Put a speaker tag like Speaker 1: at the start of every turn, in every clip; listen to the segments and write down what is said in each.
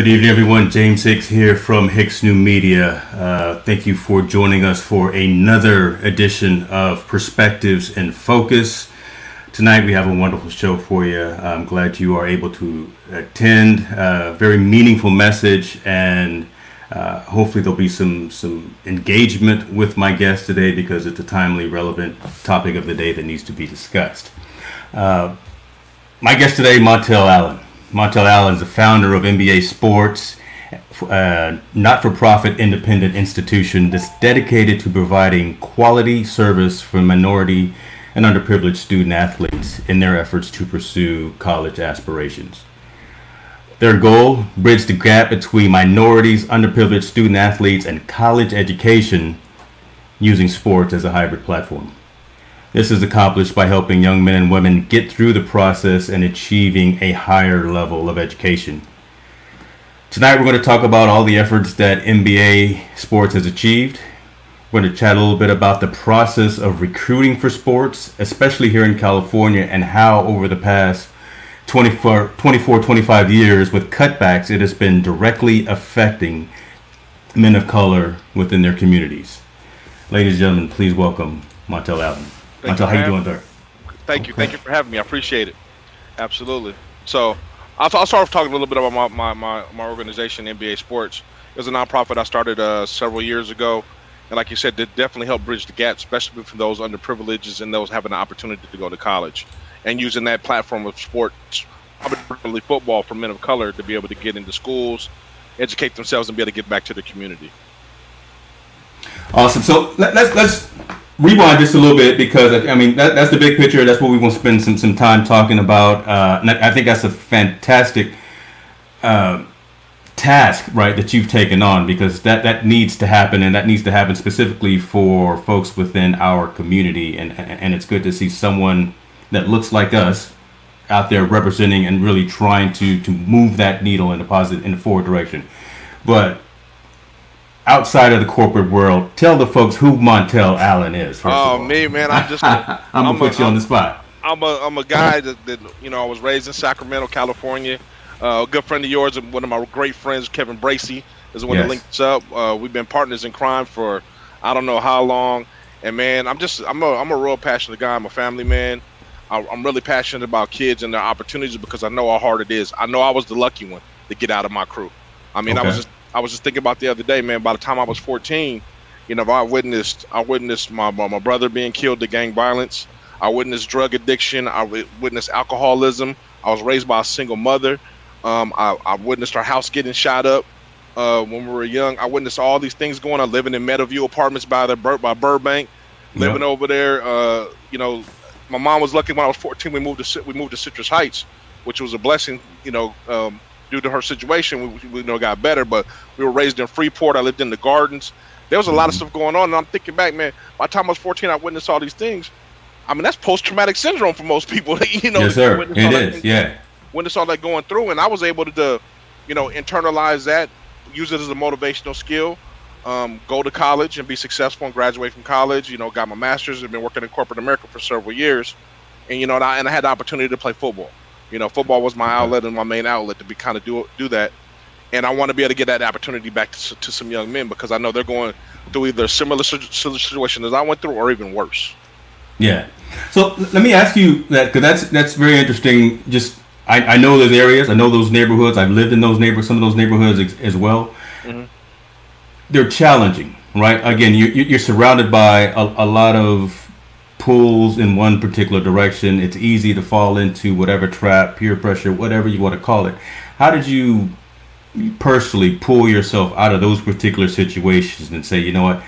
Speaker 1: Good evening, everyone. James Hicks here from Hicks New Media. Uh, thank you for joining us for another edition of Perspectives and Focus. Tonight, we have a wonderful show for you. I'm glad you are able to attend. A very meaningful message, and uh, hopefully, there'll be some some engagement with my guest today because it's a timely, relevant topic of the day that needs to be discussed. Uh, my guest today, Montel Allen. Montel Allen is the founder of MBA Sports, uh, a not for profit independent institution that's dedicated to providing quality service for minority and underprivileged student athletes in their efforts to pursue college aspirations. Their goal, bridge the gap between minorities, underprivileged student athletes, and college education using sports as a hybrid platform. This is accomplished by helping young men and women get through the process and achieving a higher level of education. Tonight, we're going to talk about all the efforts that MBA sports has achieved. We're going to chat a little bit about the process of recruiting for sports, especially here in California, and how over the past 24, 24 25 years, with cutbacks, it has been directly affecting men of color within their communities. Ladies and gentlemen, please welcome Montel Allen.
Speaker 2: Thank you
Speaker 1: how you doing, sir?
Speaker 2: Thank you. Thank you for having me. I appreciate it. Absolutely. So I'll, I'll start off talking a little bit about my, my, my, my organization, MBA Sports. It was a nonprofit I started uh, several years ago. And like you said, it definitely helped bridge the gap, especially for those underprivileged and those having the opportunity to go to college. And using that platform of sports, particularly football for men of color, to be able to get into schools, educate themselves, and be able to get back to the community.
Speaker 1: Awesome. So let, let's let's rewind just a little bit because I mean that, that's the big picture. That's what we want to spend some some time talking about. Uh, I I think that's a fantastic uh, task, right, that you've taken on because that that needs to happen and that needs to happen specifically for folks within our community. And and it's good to see someone that looks like us out there representing and really trying to to move that needle in a positive in a forward direction. But outside of the corporate world, tell the folks who Montel Allen is.
Speaker 2: Oh, me, man, I'm just. A,
Speaker 1: I'm gonna put
Speaker 2: a-
Speaker 1: you on the spot.
Speaker 2: I'm a I'm a guy that, that you know I was raised in Sacramento, California. Uh, a good friend of yours and one of my great friends, Kevin Bracey, is the one
Speaker 1: Yes.
Speaker 2: that linked us up. Uh, we've been partners in crime for I don't know how long. And man, I'm just I'm a I'm a real passionate guy. I'm a family man. I, I'm really passionate about kids and their opportunities because I know how hard it is. I know I was the lucky one to get out of my crew. I mean, I was just I was just thinking about the other day, man. By the time I was 14, you know, I witnessed I witnessed my my, my brother being killed to gang violence. I witnessed drug addiction. I witnessed alcoholism. I was raised by a single mother. Um, I, I witnessed our house getting shot up uh, when we were young. I witnessed all these things going on. Living in Meadowview Apartments by the Bur- by Burbank, living
Speaker 1: Yeah.
Speaker 2: over there. Uh, you know, my mom was lucky when I was 14. We moved to we moved to Citrus Heights, which was a blessing. You know, um, due to her situation, we, we you know got better. But we were raised in Freeport. I lived in the gardens. There was a lot of stuff going on, and I'm thinking back, man. By the time I was 14, I witnessed all these things. I mean, that's post-traumatic syndrome for most people. you know,
Speaker 1: yes, sir. It
Speaker 2: thing-
Speaker 1: Yeah.
Speaker 2: witness all that going through, and I was able to, to, you know, internalize that, use it as a motivational skill, um, go to college and be successful and graduate from college. You know, got my master's and been working in corporate America for several years, and you know, and I, and I had the opportunity to play football. You know, football was my outlet and my main outlet to be kind of do do that, and I want to be able to get that opportunity back to, to some young men because I know they're going through either a similar situ- situ- situation as I went through or even worse.
Speaker 1: Yeah. So let me ask you that because that's that's very interesting. Just I, I know those areas. I know those neighborhoods. I've lived in those neighborhoods. Some of those neighborhoods ex- as well.
Speaker 2: Mhm.
Speaker 1: They're challenging, right? Again, you, you- you're surrounded by a, a lot of pulls in one particular direction. It's easy to fall into whatever trap, peer pressure, whatever you want to call it. How did you personally pull yourself out of those particular situations and say, you know what,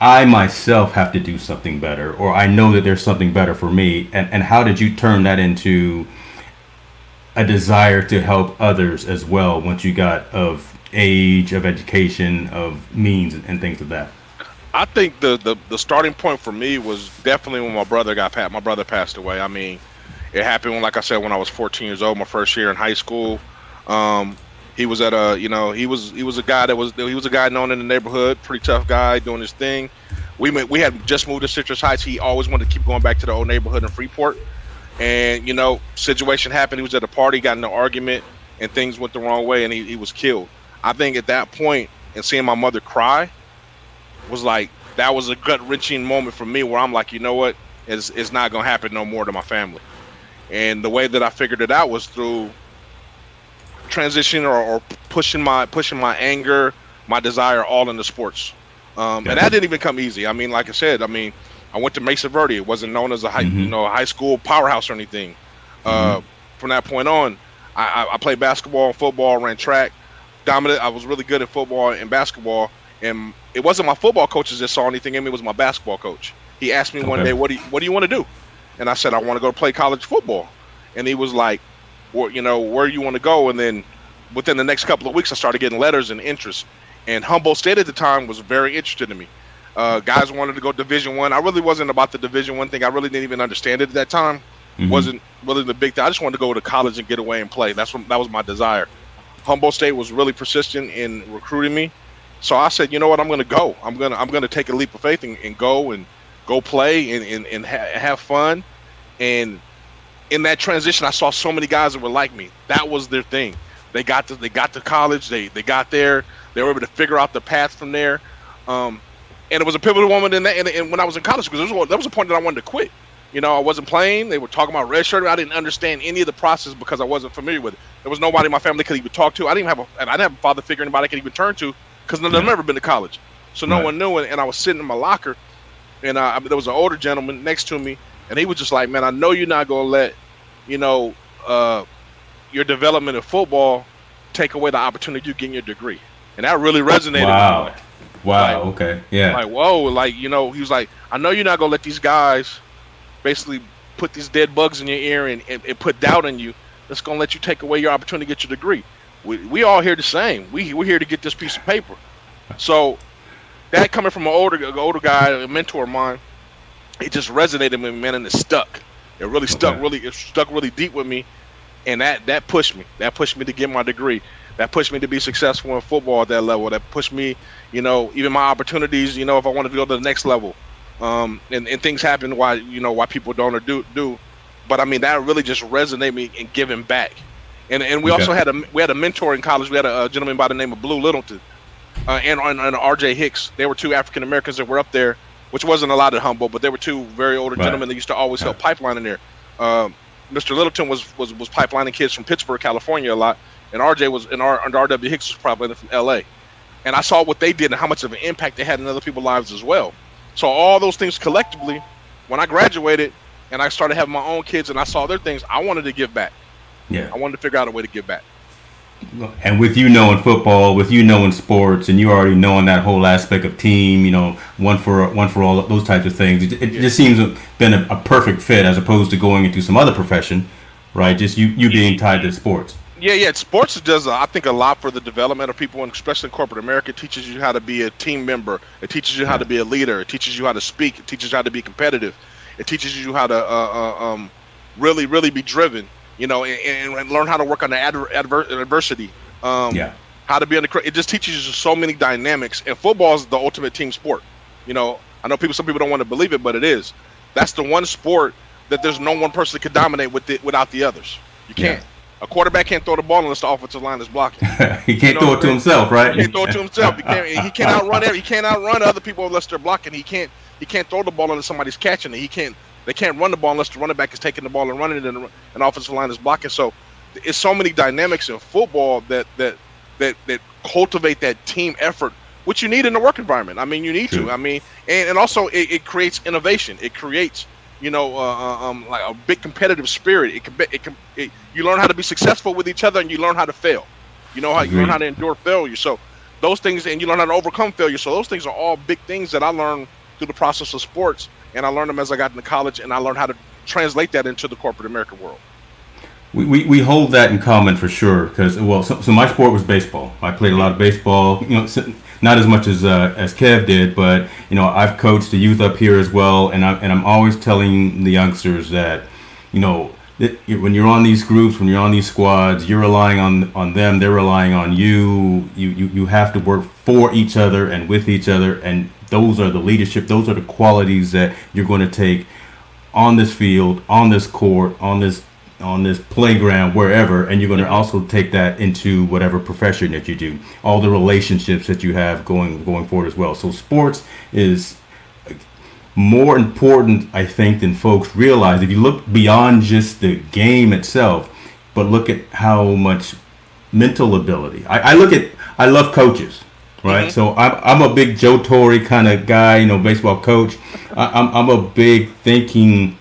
Speaker 1: I myself have to do something better, or I know that there's something better for me, and, and how did you turn that into a desire to help others as well once you got of age, of education, of means, and, things of that?
Speaker 2: I think the, the the starting point for me was definitely when my brother got pat. My brother passed away. I mean, it happened when, like I said, when I was 14 years old, my first year in high school. Um, he was at a, you know, he was he was a guy that was he was a guy known in the neighborhood, pretty tough guy doing his thing. We went, we had just moved to Citrus Heights. He always wanted to keep going back to the old neighborhood in Freeport. And you know, situation happened. He was at a party, got in an argument. and things went the wrong way, and he, he was killed. I think at that point, and seeing my mother cry was like that was a gut wrenching moment for me where I'm like, you know what, it's, it's not gonna happen no more to my family. And the way that I figured it out was through transition or, or pushing my pushing my anger, my desire all into sports. Um, and that didn't even come easy. I mean, like I said, I mean, I went to Mesa Verde. It wasn't known as a high, mm-hmm. you know, high school powerhouse or anything. Uh, mm-hmm. from that point on, I, I, played basketball and football, ran track, dominant. I was really good at football and basketball. And it wasn't my football coaches that saw anything in me; it was my basketball coach. He asked me okay. one day, "What do you, What do you want to do?" And I said, "I want to go play college football." And he was like, "Well, you know, where you want to go?" And then within the next couple of weeks, I started getting letters and interest. And Humboldt State at the time was very interested in me. Uh, guys wanted to go Division One. I. I really wasn't about the Division One thing. I really didn't even understand it at that time. Mm-hmm. wasn't really the big thing. I just wanted to go to college and get away and play. That's what that was my desire. Humboldt State was really persistent in recruiting me, so I said, you know what, I'm going to go. I'm gonna I'm gonna take a leap of faith and, and go and go play and and, and ha- have fun. And in that transition, I saw so many guys that were like me. That was their thing. They got to they got to college. They they got there. They were able to figure out the path from there. Um, and it was a pivotal moment in that. And, and when I was in college, because there was, there was a point that I wanted to quit. You know, I wasn't playing. They were talking about red redshirt. I didn't understand any of the process because I wasn't familiar with it. There was nobody in my family could even talk to. I didn't have a, and I didn't have a father figure anybody I could even turn to because I've never been to college, so no right. one knew. it. And I was sitting in my locker, and uh, there was an older gentleman next to me, and he was just like, "Man, I know you're not gonna let, you know, uh, your development of football take away the opportunity you get your degree," and that really resonated.
Speaker 1: Wow. Wow. Like, okay. Yeah.
Speaker 2: Like whoa. Like you know, he was like, "I know you're not gonna let these guys." basically put these dead bugs in your ear and, and, and put doubt in you that's going to let you take away your opportunity to get your degree. We, we all here the same. We, we're here to get this piece of paper. So that coming from an older older guy, a mentor of mine, it just resonated with me, man, and it stuck. It really stuck, okay. really it stuck really deep with me, and that that pushed me. That pushed me to get my degree. That pushed me to be successful in football at that level. That pushed me, you know, even my opportunities. You know, if I wanted to go to the next level, um, and, and things happen why you know why people don't or do do, but I mean that really just resonated me in giving back, and and we okay. also had a we had a mentor in college. We had a, a gentleman by the name of Blue Littleton, uh, and, and, and R.J. Hicks. They were two African Americans that were up there, which wasn't a lot at Humboldt, but they were two very older right. gentlemen that used to always help pipeline in there. Um, Mr. Littleton was, was was pipelining kids from Pittsburgh, California, a lot, and R.J. was and R and R.W. Hicks was probably from L.A. And I saw what they did and how much of an impact they had in other people's lives as well. So all those things collectively, when I graduated and I started having my own kids and I saw their things, I wanted to give back.
Speaker 1: Yeah.
Speaker 2: I wanted to figure out a way to give back.
Speaker 1: And with you knowing football, with you knowing sports, and you already knowing that whole aspect of team, you know, one for one for all those types of things, it, it yeah. just seems been a, a, perfect fit as opposed to going into some other profession, right? Just you you being tied to sports.
Speaker 2: Yeah, yeah. Sports does, uh, I think, a lot for the development of people, and especially in corporate America. It teaches you how to be a team member. It teaches you how to be a leader. It teaches you how to speak. It teaches you how to be competitive. It teaches you how to uh, uh, um, really, really be driven. You know, and, and learn how to work under adver- adver- adversity. Um,
Speaker 1: yeah.
Speaker 2: How to be under. It just teaches you so many dynamics. And football is the ultimate team sport. You know, I know people. Some people don't want to believe it, but it is. That's the one sport that there's no one person that can dominate with it without the others. You can't. Yeah. A quarterback can't throw the ball unless the offensive line is blocking.
Speaker 1: he can't you know throw it to himself, right?
Speaker 2: He can't throw it to himself. He can't. He can't outrun. He can't outrun other people unless they're blocking. He can't. He can't throw the ball unless somebody's catching it. He can't. They can't run the ball unless the running back is taking the ball and running it, and an offensive line is blocking. So, it's so many dynamics in football that that that that cultivate that team effort, which you need in the work environment. I mean, you need True. to. I mean, and, and also it, it creates innovation. It creates you know, uh, uh, um, like a big competitive spirit. It can, be, it can, it, you learn how to be successful with each other, and you learn how to fail. You know how you learn how to endure failure. So those things, and you learn how to overcome failure. So those things are all big things that I learned through the process of sports, and I learned them as I got into college, and I learned how to translate that into the corporate American world.
Speaker 1: We, we, we hold that in common for sure because well so, so my sport was baseball I played a lot of baseball you know not as much as uh, as Kev did, but you know I've coached the youth up here as well, and I'm and I'm always telling the youngsters that you know that when you're on these groups, when you're on these squads, you're relying on on them, they're relying on you. You you you have to work for each other and with each other, and those are the leadership. Those are the qualities that you're going to take on this field, on this court, on this on this playground wherever and you're going to also take that into whatever profession that you do. All the relationships that you have going going forward as well. So sports is more important i think than folks realize. If you look beyond just the game itself but look at how much mental ability. I, I look at i love coaches right? Mm-hmm. So I'm, I'm a big Joe Torre kind of guy, you know, baseball coach. I, I'm, I'm a big thinking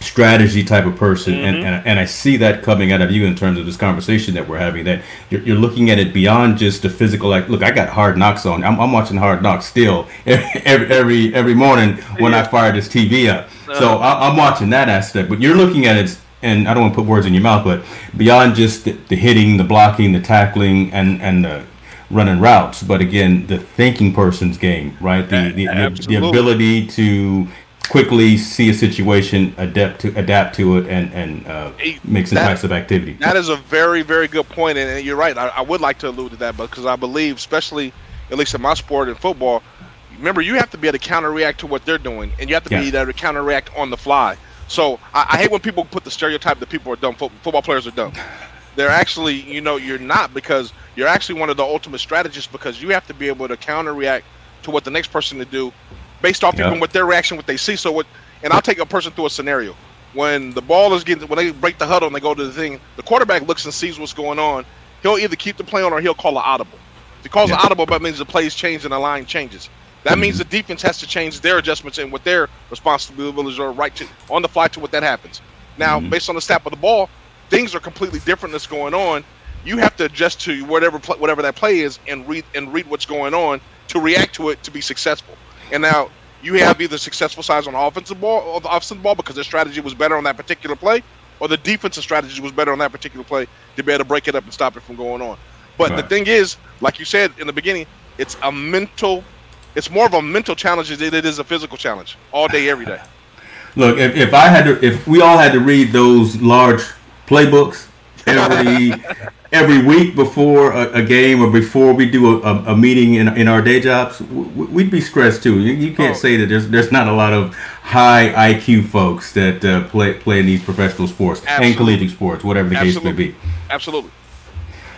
Speaker 1: strategy type of person mm-hmm. and, and, and I see that coming out of you in terms of this conversation that we're having that you're, you're looking at it beyond just the physical like look I got hard knocks on I'm, I'm watching hard knocks still every every, every morning when yeah. I fire this TV up uh-huh. so I, am watching that aspect but you're looking at it and I don't want to put words in your mouth but beyond just the, the hitting the blocking the tackling and and the running routes, but again, the thinking person's game, right? The the, the, ability to quickly see a situation, adapt to adapt to it, and and uh, make some that, types of activity.
Speaker 2: That is a very very good point, and you're right. I, I would like to allude to that, because I believe, especially at least in my sport in football, remember you have to be able to counter react to what they're doing, and you have to yeah. be able to counter react on the fly. So I, I, hate when people put the stereotype that people are dumb. Football players are dumb. They're actually, you know, you're not because you're actually one of the ultimate strategists because you have to be able to counter react to what the next person to do based off yep. even what their reaction, what they see. So what, and I'll take a person through a scenario. When the ball is getting, when they break the huddle and they go to the thing, the quarterback looks and sees what's going on. He'll either keep the play on or he'll call an audible. If he calls yep. an audible, that means the plays change and the line changes. That mm-hmm. means the defense has to change their adjustments and what their responsibilities are right to on the fly to what that happens. Now, mm-hmm. based on the snap of the ball, things are completely different that's going on. You have to adjust to whatever whatever that play is and read and read what's going on to react to it to be successful. And now you have either successful sides on the offensive ball or the offensive ball because their strategy was better on that particular play, or the defensive strategy was better on that particular play to be able to break it up and stop it from going on. But right. the thing is, like you said in the beginning, it's a mental it's more of a mental challenge than it is a physical challenge all day, every day.
Speaker 1: Look, if, if I had to, if we all had to read those large playbooks every every week before a, a, game or before we do a, a, meeting in, in our day jobs, we'd be stressed too. You, you can't oh. say that there's there's not a lot of high IQ folks that uh, play play in these professional sports Absolutely. and collegiate sports, whatever the Absolutely. case may be.
Speaker 2: Absolutely.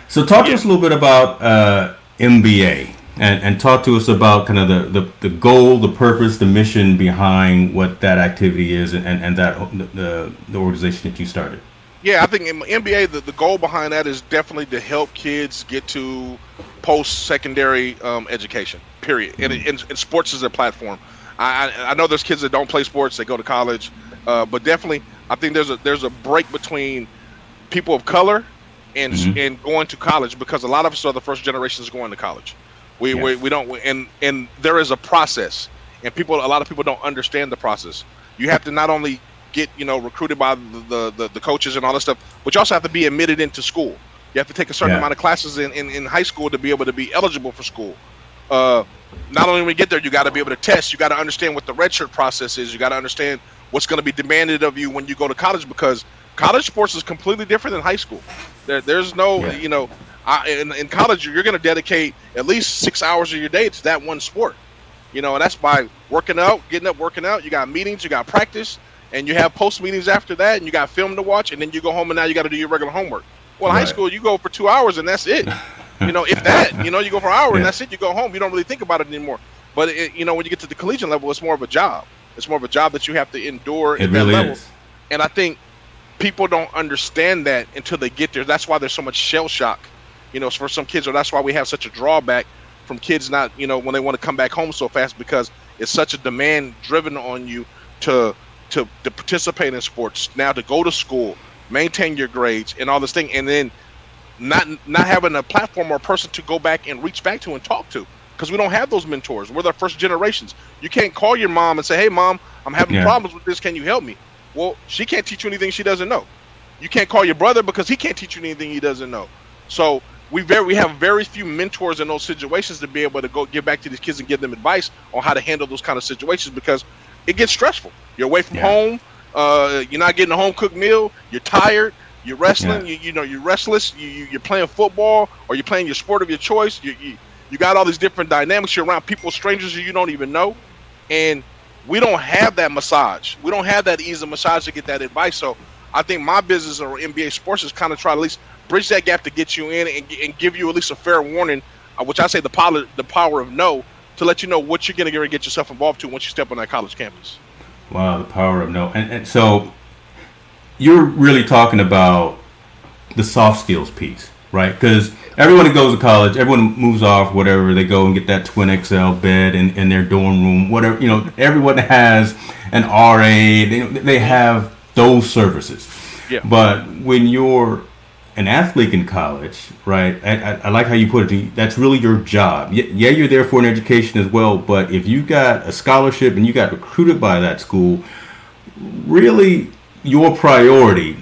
Speaker 1: So, talk yeah. to us a little bit about uh, MBA. And, and talk to us about kind of the, the, the goal, the purpose, the mission behind what that activity is and, and, and that the, the organization that you started
Speaker 2: yeah, I think in MBA, the, the goal behind that is definitely to help kids get to post secondary um, education, period. And, and, and, sports is a platform. I, I know there's kids that don't play sports, they go to college, uh, but definitely, I think there's a there's a break between people of color and mm-hmm. and going to college because a lot of us are the first generations going to college. We, yes. we, we don't and and there is a process, and people a lot of people don't understand the process. You have to not only get you know recruited by the, the, the coaches and all that stuff, but you also have to be admitted into school. You have to take a certain yeah. amount of classes in, in, in, high school to be able to be eligible for school. Uh, not only when we get there, you got to be able to test. You got to understand what the redshirt process is. You got to understand what's going to be demanded of you when you go to college because college sports is completely different than high school. There, there's no, yeah. you know, I, in, in college you're going to dedicate at least six hours of your day to that one sport. You know, and that's by working out, getting up, working out. You got meetings, you got practice, and you have post meetings after that, and you got film to watch, and then you go home and now you got to do your regular homework. Well, right. high school you go for two hours and that's it. you know, if that, you know, you go for an hour yeah. and that's it. You go home. You don't really think about it anymore. But it, you know, when you get to the collegiate level, it's more of a job. It's more of a job that you have to endure
Speaker 1: it at really that level. Is.
Speaker 2: And I think people don't understand that until they get there. That's why there's so much shell shock. You know, for some kids, or that's why we have such a drawback from kids not, you know, when they want to come back home so fast because it's such a demand driven on you to to, to participate in sports, now to go to school, maintain your grades, and all this thing, and then not not having a platform or a person to go back and reach back to and talk to because we don't have those mentors. We're the first generations. You can't call your mom and say, "Hey, mom, I'm having yeah. problems with this. Can you help me?" Well, she can't teach you anything she doesn't know. You can't call your brother because he can't teach you anything he doesn't know. So we very we have very few mentors in those situations to be able to go give back to these kids and give them advice on how to handle those kind of situations because it gets stressful. You're away from yeah. home. Uh, you're not getting a home cooked meal. You're tired. You're wrestling. Yeah. You, you know you're restless. You, you are playing football or you're playing your sport of your choice. You, you you got all these different dynamics. You're around people, strangers you don't even know, and we don't have that massage. We don't have that ease of massage to get that advice. So I think my business or MBA sports is kind of try to at least bridge that gap to get you in and, and give you at least a fair warning, uh, which I say the power the power of no to let you know what you're going to get yourself involved to once you step on that college campus.
Speaker 1: Wow, the power of no. And, and so you're really talking about the soft skills piece, right? Because everyone that goes to college, everyone moves off, whatever, they go and get that twin XL bed in, in their dorm room, whatever, you know, everyone has an RA, they, they have those services.
Speaker 2: Yeah.
Speaker 1: But when you're an athlete in college, right? I, I, I, like how you put it. That's really your job. Yeah, you're there for an education as well. But if you got a scholarship and you got recruited by that school, really your priority,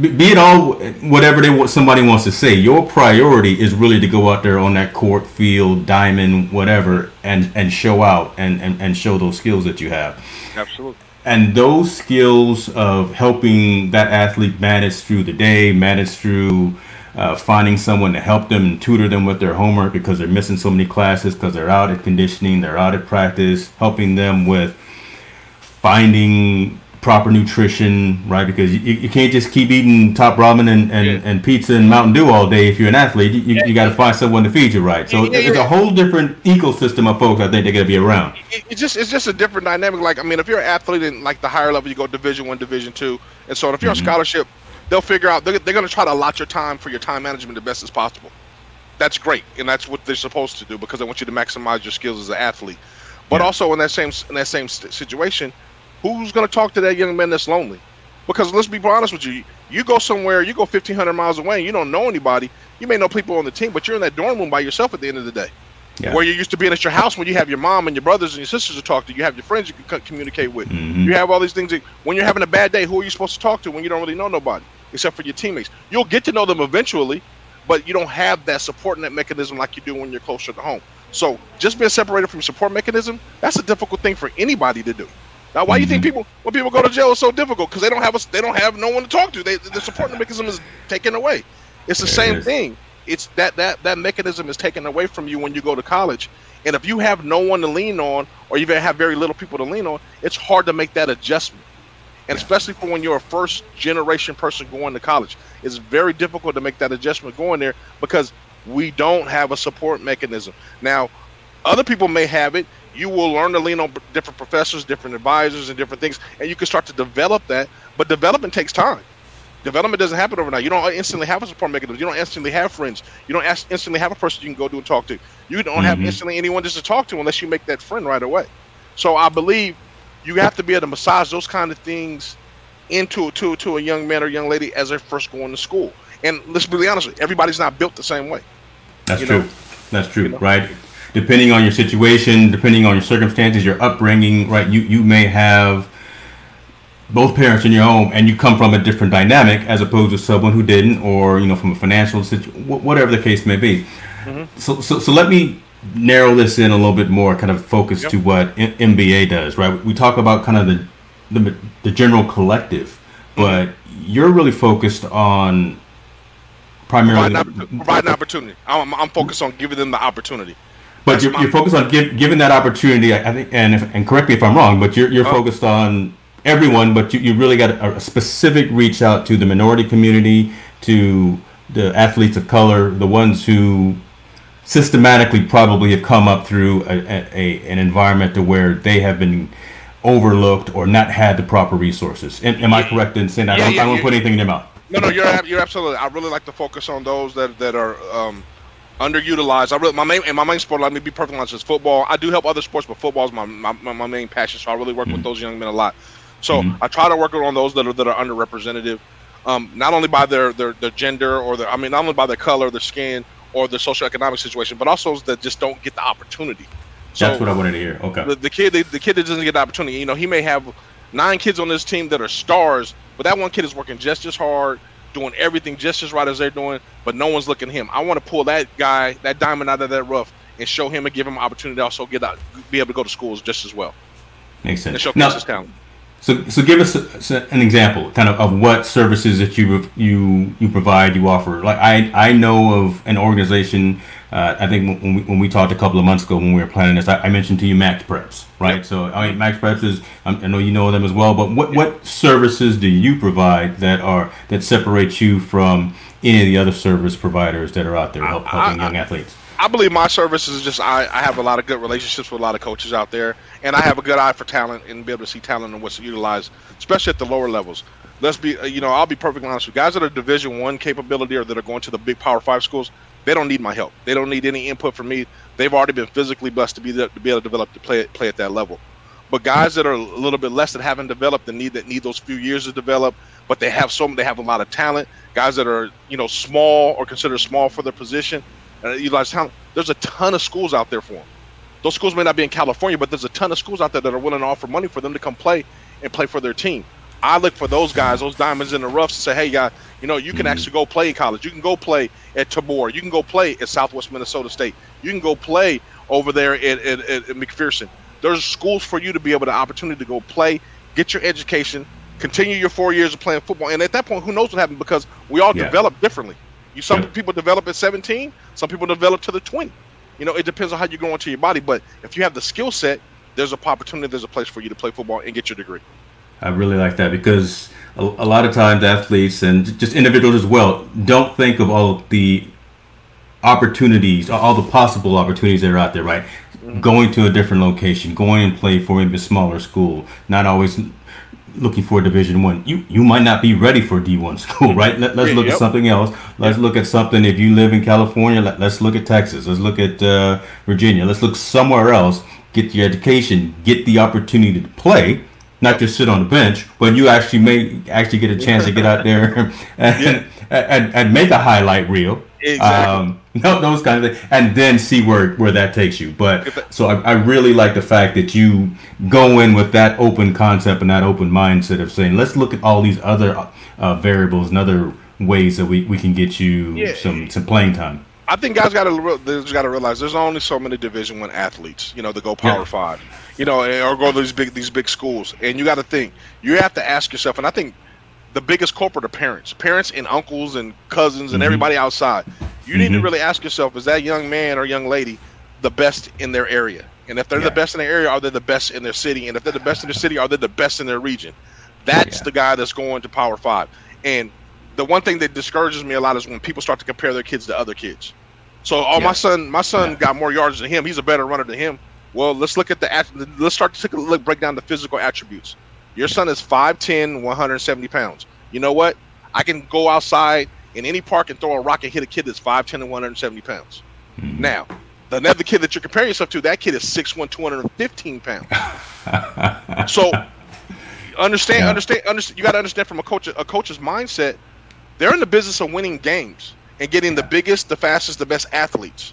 Speaker 1: be it all whatever they want, somebody wants to say, your priority is really to go out there on that court, field, diamond, whatever, and and show out and and, and show those skills that you have.
Speaker 2: Absolutely
Speaker 1: and those skills of helping that athlete manage through the day, manage through uh, finding someone to help them and tutor them with their homework because they're missing so many classes because they're out at conditioning, they're out at practice, helping them with finding proper nutrition, right? Because you, you can't just keep eating top ramen and, and, yeah. and pizza and Mountain Dew all day if you're an athlete. You, you, you got to find someone to feed you right. So yeah, it's a whole different ecosystem of folks I think they're going to be around.
Speaker 2: It's just it's just a different dynamic. Like I mean, if you're an athlete in like the higher level, you go Division One, Division Two, and so if you're mm-hmm. on scholarship, they'll figure out they're, they're going to try to allot your time for your time management the best as possible. That's great, and that's what they're supposed to do because they want you to maximize your skills as an athlete. But yeah. also in that same in that same situation who's going to talk to that young man that's lonely? Because let's be honest with you, you go somewhere, you go 1,500 miles away, and you don't know anybody. You may know people on the team, but you're in that dorm room by yourself at the end of the day. Yeah. Where you're used to being at your house when you have your mom and your brothers and your sisters to talk to, you have your friends you can communicate with. Mm-hmm. You have all these things. That, when you're having a bad day, who are you supposed to talk to when you don't really know nobody except for your teammates? You'll get to know them eventually, but you don't have that support net mechanism like you do when you're closer to home. So just being separated from support mechanism, that's a difficult thing for anybody to do. Now, why do you think mm-hmm. people when people go to jail is so difficult? Because they don't have a, they don't have no one to talk to. They, the support mechanism is taken away. It's the there same it thing. It's that that that mechanism is taken away from you when you go to college. And if you have no one to lean on, or even have very little people to lean on, it's hard to make that adjustment. And especially for when you're a first generation person going to college, it's very difficult to make that adjustment going there because we don't have a support mechanism. Now, other people may have it, you will learn to lean on different professors, different advisors, and different things, and you can start to develop that. But development takes time. Development doesn't happen overnight. You don't instantly have a support mechanism. You don't instantly have friends. You don't instantly have a person you can go to and talk to. You don't mm-hmm. have instantly anyone just to talk to unless you make that friend right away. So I believe you have to be able to massage those kind of things into to to a young man or young lady as they're first going to school. And let's be honest, everybody's not built the same way.
Speaker 1: That's true. Know? That's true, you know? right? Depending on your situation, depending on your circumstances, your upbringing, right? You you may have both parents in your home, and you come from a different dynamic as opposed to someone who didn't, or you know, from a financial situation, whatever the case may be. Mm-hmm. So, so, so let me narrow this in a little bit more, kind of focus yep. to what M- MBA does, right? We talk about kind of the the, the general collective, mm-hmm. but mm-hmm. you're really focused on primarily
Speaker 2: providing, providing opportunity. I'm, I'm focused on giving them the opportunity.
Speaker 1: But you're, you're, focused on give, giving that opportunity. I think, and if, and correct me if I'm wrong, but you're you're oh. focused on everyone. But you, you really got a, a, specific reach out to the minority community, to the athletes of color, the ones who systematically probably have come up through a, a, an environment to where they have been overlooked or not had the proper resources. Am, am I correct in saying that? Yeah, I don't, yeah, I don't put anything in their mouth.
Speaker 2: No, no, you're you're absolutely. I really like to focus on those that that are. Um, underutilized. I really my main and my main sport. Let me be perfectly honest. Is football. I do help other sports, but football is my my, my main passion. So I really work mm-hmm. with those young men a lot. So mm-hmm. I try to work on those that are that are underrepresented, um, not only by their, their their gender or their I mean not only by their color, their skin, or their socioeconomic situation, but also that just don't get the opportunity.
Speaker 1: So That's what I wanted to hear. Okay.
Speaker 2: The, the kid the, the kid that doesn't get the opportunity, you know, he may have nine kids on this team that are stars, but that one kid is working just as hard doing everything just as right as they're doing, but no one's looking at him. I want to pull that guy, that diamond out of that rough, and show him and give him an opportunity to also get out, be able to go to schools just as well.
Speaker 1: Makes sense.
Speaker 2: And showcase now, his talent.
Speaker 1: So, so give us a, an example, kind of, of what services that you you you provide, you offer. Like I I know of an organization. Uh, I think when we, when we talked a couple of months ago when we were planning this, I, I mentioned to you Max Preps, right? Yep. So I mean, Max Preps is I know you know them as well. But what yep. what services do you provide that are that separate you from any of the other service providers that are out there help, helping I, young athletes?
Speaker 2: I believe my service is just I, I have a lot of good relationships with a lot of coaches out there, and I have a good eye for talent and be able to see talent and what's utilized, especially at the lower levels. Let's be, you know, I'll be perfectly honest with you. Guys that are Division One capability or that are going to the big Power Five schools, they don't need my help. They don't need any input from me. They've already been physically blessed to be to be able to develop to play play at that level. But guys that are a little bit less that haven't developed and need that need those few years to develop, but they have some, they have a lot of talent. Guys that are you know small or considered small for their position, and utilize talent. There's a ton of schools out there for them. Those schools may not be in California, but there's a ton of schools out there that are willing to offer money for them to come play and play for their team. I look for those guys, those diamonds in the rough, to say, hey, guy, you know, you can mm-hmm. actually go play in college. You can go play at Tabor. You can go play at Southwest Minnesota State. You can go play over there at, at, at McPherson. There's schools for you to be able to opportunity to go play, get your education, continue your four years of playing football. And at that point, who knows what happened because we all yeah. develop differently. You some yeah. people develop at 17, some people develop to the 20. You know, it depends on how you go into your body. But if you have the skill set, there's a opportunity, there's a place for you to play football and get your degree.
Speaker 1: I really like that because a, a lot of times athletes and just individuals as well don't think of all the opportunities, all the possible opportunities that are out there, right? Mm-hmm. Going to a different location, going and play for maybe a smaller school, not always looking for a Division One, you you might not be ready for D one school, right? Let, us look yep. at something else. Let's yep. look at something. If you live in California, let, us look at Texas. Let's look at uh, Virginia. Let's look somewhere else. Get your education. Get the opportunity to play, not just sit on the bench, but you actually may actually get a chance to get out there and, yeah. and, and, make a highlight reel Exactly. Um, those kinds of things, and then see where where that takes you. But so I, I, really like the fact that you go in with that open concept and that open mindset of saying, let's look at all these other uh, variables and other ways that we, we can get you yeah. some some playing time.
Speaker 2: I think guys got to got to realize there's only so many Division One athletes, you know, that go Power yeah. Five, you know, or go to these big these big schools, and you got to think you have to ask yourself, and I think the biggest corporate are parents, parents and uncles and cousins and mm-hmm. everybody outside. You mm-hmm. need to mm-hmm. really ask yourself: Is that young man or young lady the best in their area? And if they're yeah. the best in their area, are they the best in their city? And if they're the best in their city, are they the best in their region? That's yeah. the guy that's going to Power Five. And the one thing that discourages me a lot is when people start to compare their kids to other kids. So, oh, yeah. my son, my son got more yards than him. He's a better runner than him. Well, let's look at the let's start to take a look, break down the physical attributes. Your son is 5'10", 170 pounds. You know what? I can go outside in any park and throw a rock and hit a kid that's 5'10", and 170 pounds. Mm-hmm. Now, the other kid that you're comparing yourself to, that kid is 6'1", 215 pounds. so understand, yeah. understand, understand. You got to understand from a coach, a coach's mindset. They're in the business of winning games and getting yeah. the biggest, the fastest, the best athletes.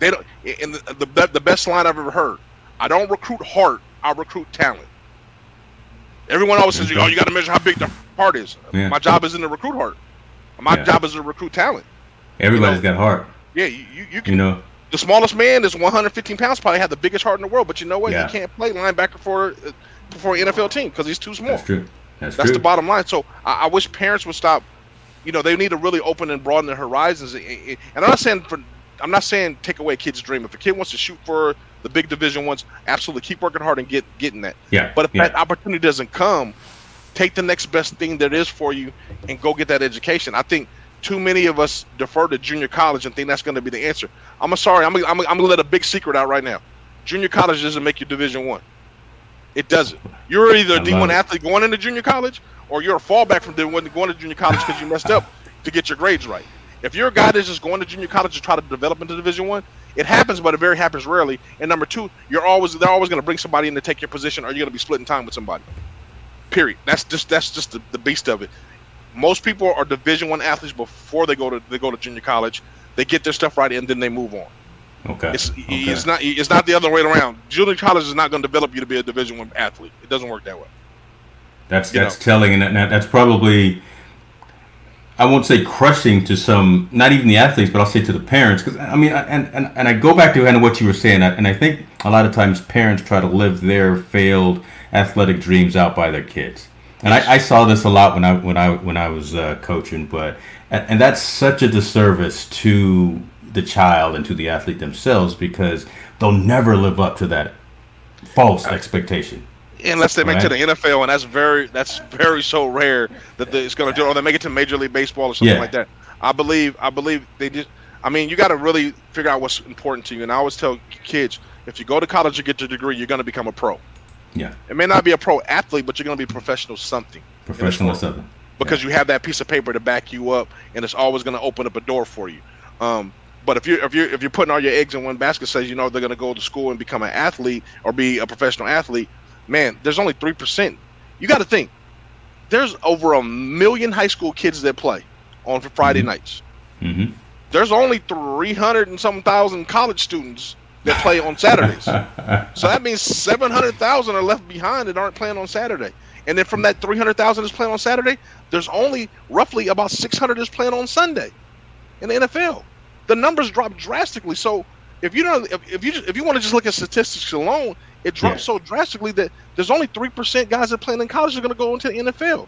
Speaker 2: They don't. And the, the the best line I've ever heard. I don't recruit heart. I recruit talent. Everyone always says, "Oh, you got to measure how big the heart is." Yeah. My job isn't to recruit heart. My yeah. job is to recruit talent.
Speaker 1: Everybody's you know? got heart.
Speaker 2: Yeah, you, you, you can. You know, the smallest man is 115 pounds. Probably have the biggest heart in the world, but you know what? Yeah. He can't play linebacker for uh, for an NFL team because he's too small.
Speaker 1: That's true. That's,
Speaker 2: That's
Speaker 1: true.
Speaker 2: the bottom line. So I, I, wish parents would stop. You know, they need to really open and broaden their horizons. And I'm not saying for, I'm not saying take away a kid's dream. If a kid wants to shoot for the big division ones, absolutely keep working hard and get getting that.
Speaker 1: Yeah.
Speaker 2: But if
Speaker 1: yeah.
Speaker 2: that opportunity doesn't come, take the next best thing that is for you and go get that education. I think too many of us defer to junior college and think that's going to be the answer. I'm sorry. I'm, I'm, I'm going to let a big secret out right now. Junior college doesn't make you Division One. It doesn't. You're either a D1 athlete going into junior college, or you're a fallback from D1 going to junior college because you messed up to get your grades right. If you're a guy that's just going to junior college to try to develop into Division One, it happens, but it very happens rarely. And number two, you're always they're always going to bring somebody in to take your position, or you're going to be splitting time with somebody. Period. That's just that's just the, the beast of it. Most people are Division One athletes before they go to they go to junior college. They get their stuff right, and then they move on.
Speaker 1: Okay.
Speaker 2: It's
Speaker 1: okay.
Speaker 2: it's not it's not the other way around. Junior college is not going to develop you to be a Division One athlete. It doesn't work that way.
Speaker 1: That's you that's know? telling, and that, that's probably I won't say crushing to some, not even the athletes, but I'll say to the parents. Because I mean, and, and and I go back to kind of what you were saying, and I think a lot of times parents try to live their failed athletic dreams out by their kids. And I, I saw this a lot when I when I when I was uh, coaching, but and, and that's such a disservice to the child and to the athlete themselves because they'll never live up to that false expectation
Speaker 2: unless they make right. to the NFL, and that's very that's very so rare that it's going to do, or they make it to Major League Baseball or something yeah. like that. I believe I believe they just. I mean, you got to really figure out what's important to you. And I always tell kids, if you go to college to get your degree, you're going to become a pro.
Speaker 1: Yeah.
Speaker 2: It may not be a pro athlete, but you're going to be professional something.
Speaker 1: Professional something.
Speaker 2: Because yeah. you have that piece of paper to back you up, and it's always going to open up a door for you. Um, but if you're if you're if you're putting all your eggs in one basket, says you know they're going to go to school and become an athlete or be a professional athlete, man, there's only three percent. You got to think. There's over a million high school kids that play on Friday mm-hmm. nights.
Speaker 1: Mm-hmm.
Speaker 2: There's only 300 and some thousand college students that play on Saturdays. so that means 700,000 are left behind and aren't playing on Saturday. And then from that 300,000 that's playing on Saturday, there's only roughly about 600 that's playing on Sunday in the NFL. The numbers drop drastically. So if you don't, if, you just, if you want to just look at statistics alone, it drops yeah. so drastically that there's only three percent guys that playing in college are going to go into the NFL.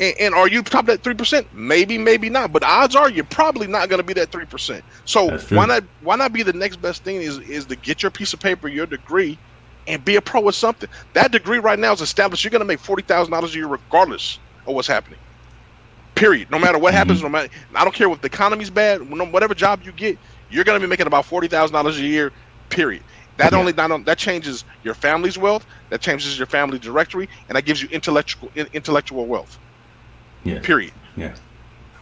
Speaker 2: And, and are you top that three percent? Maybe, maybe not. But odds are you're probably not going to be that three percent. So why not? Why not be the next best thing? Is is to get your piece of paper, your degree, and be a pro with something. That degree right now is established. You're going to make forty thousand dollars a year regardless of what's happening. Period. No matter what mm-hmm. happens, no matter I don't care if the economy's bad. Whatever job you get, you're going to be making about forty thousand dollars a year. Period. That yeah. only not that changes your family's wealth. That changes your family directory, and that gives you intellectual intellectual wealth.
Speaker 1: Yeah.
Speaker 2: Period.
Speaker 1: Yeah.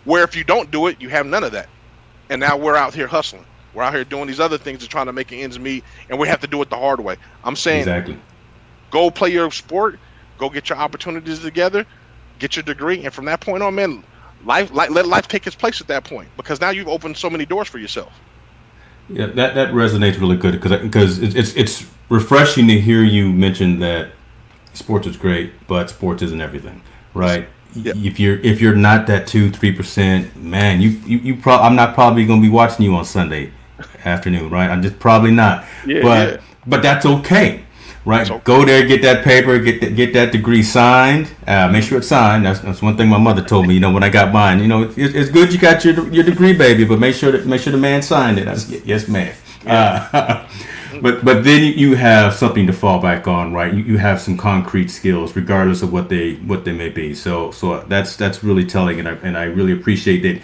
Speaker 2: Where if you don't do it, you have none of that. And now we're out here hustling. We're out here doing these other things to trying to make ends meet, and we have to do it the hard way. I'm saying,
Speaker 1: exactly.
Speaker 2: Go play your sport. Go get your opportunities together. Get your degree, and from that point on, man, life, life let life take its place at that point because now you've opened so many doors for yourself.
Speaker 1: Yeah, that that resonates really good because because it's it's refreshing to hear you mention that sports is great, but sports isn't everything, right? If you're if you're not that two three percent man, you you, you pro- I'm not probably gonna be watching you on Sunday afternoon, right? I'm just probably not.
Speaker 2: Yeah,
Speaker 1: but
Speaker 2: yeah.
Speaker 1: but that's okay, right? Go there, get that paper, get the, get that degree signed. Uh, make sure it's signed. That's, that's one thing my mother told me. You know, when I got mine, you know, it's, it's good you got your your degree, baby, but make sure that make sure the man signed it. I said, yes, ma'am. Yeah. Uh, but but then you have something to fall back on, right? You, you have some concrete skills, regardless of what they what they may be. So so that's that's really telling, and I and I really appreciate that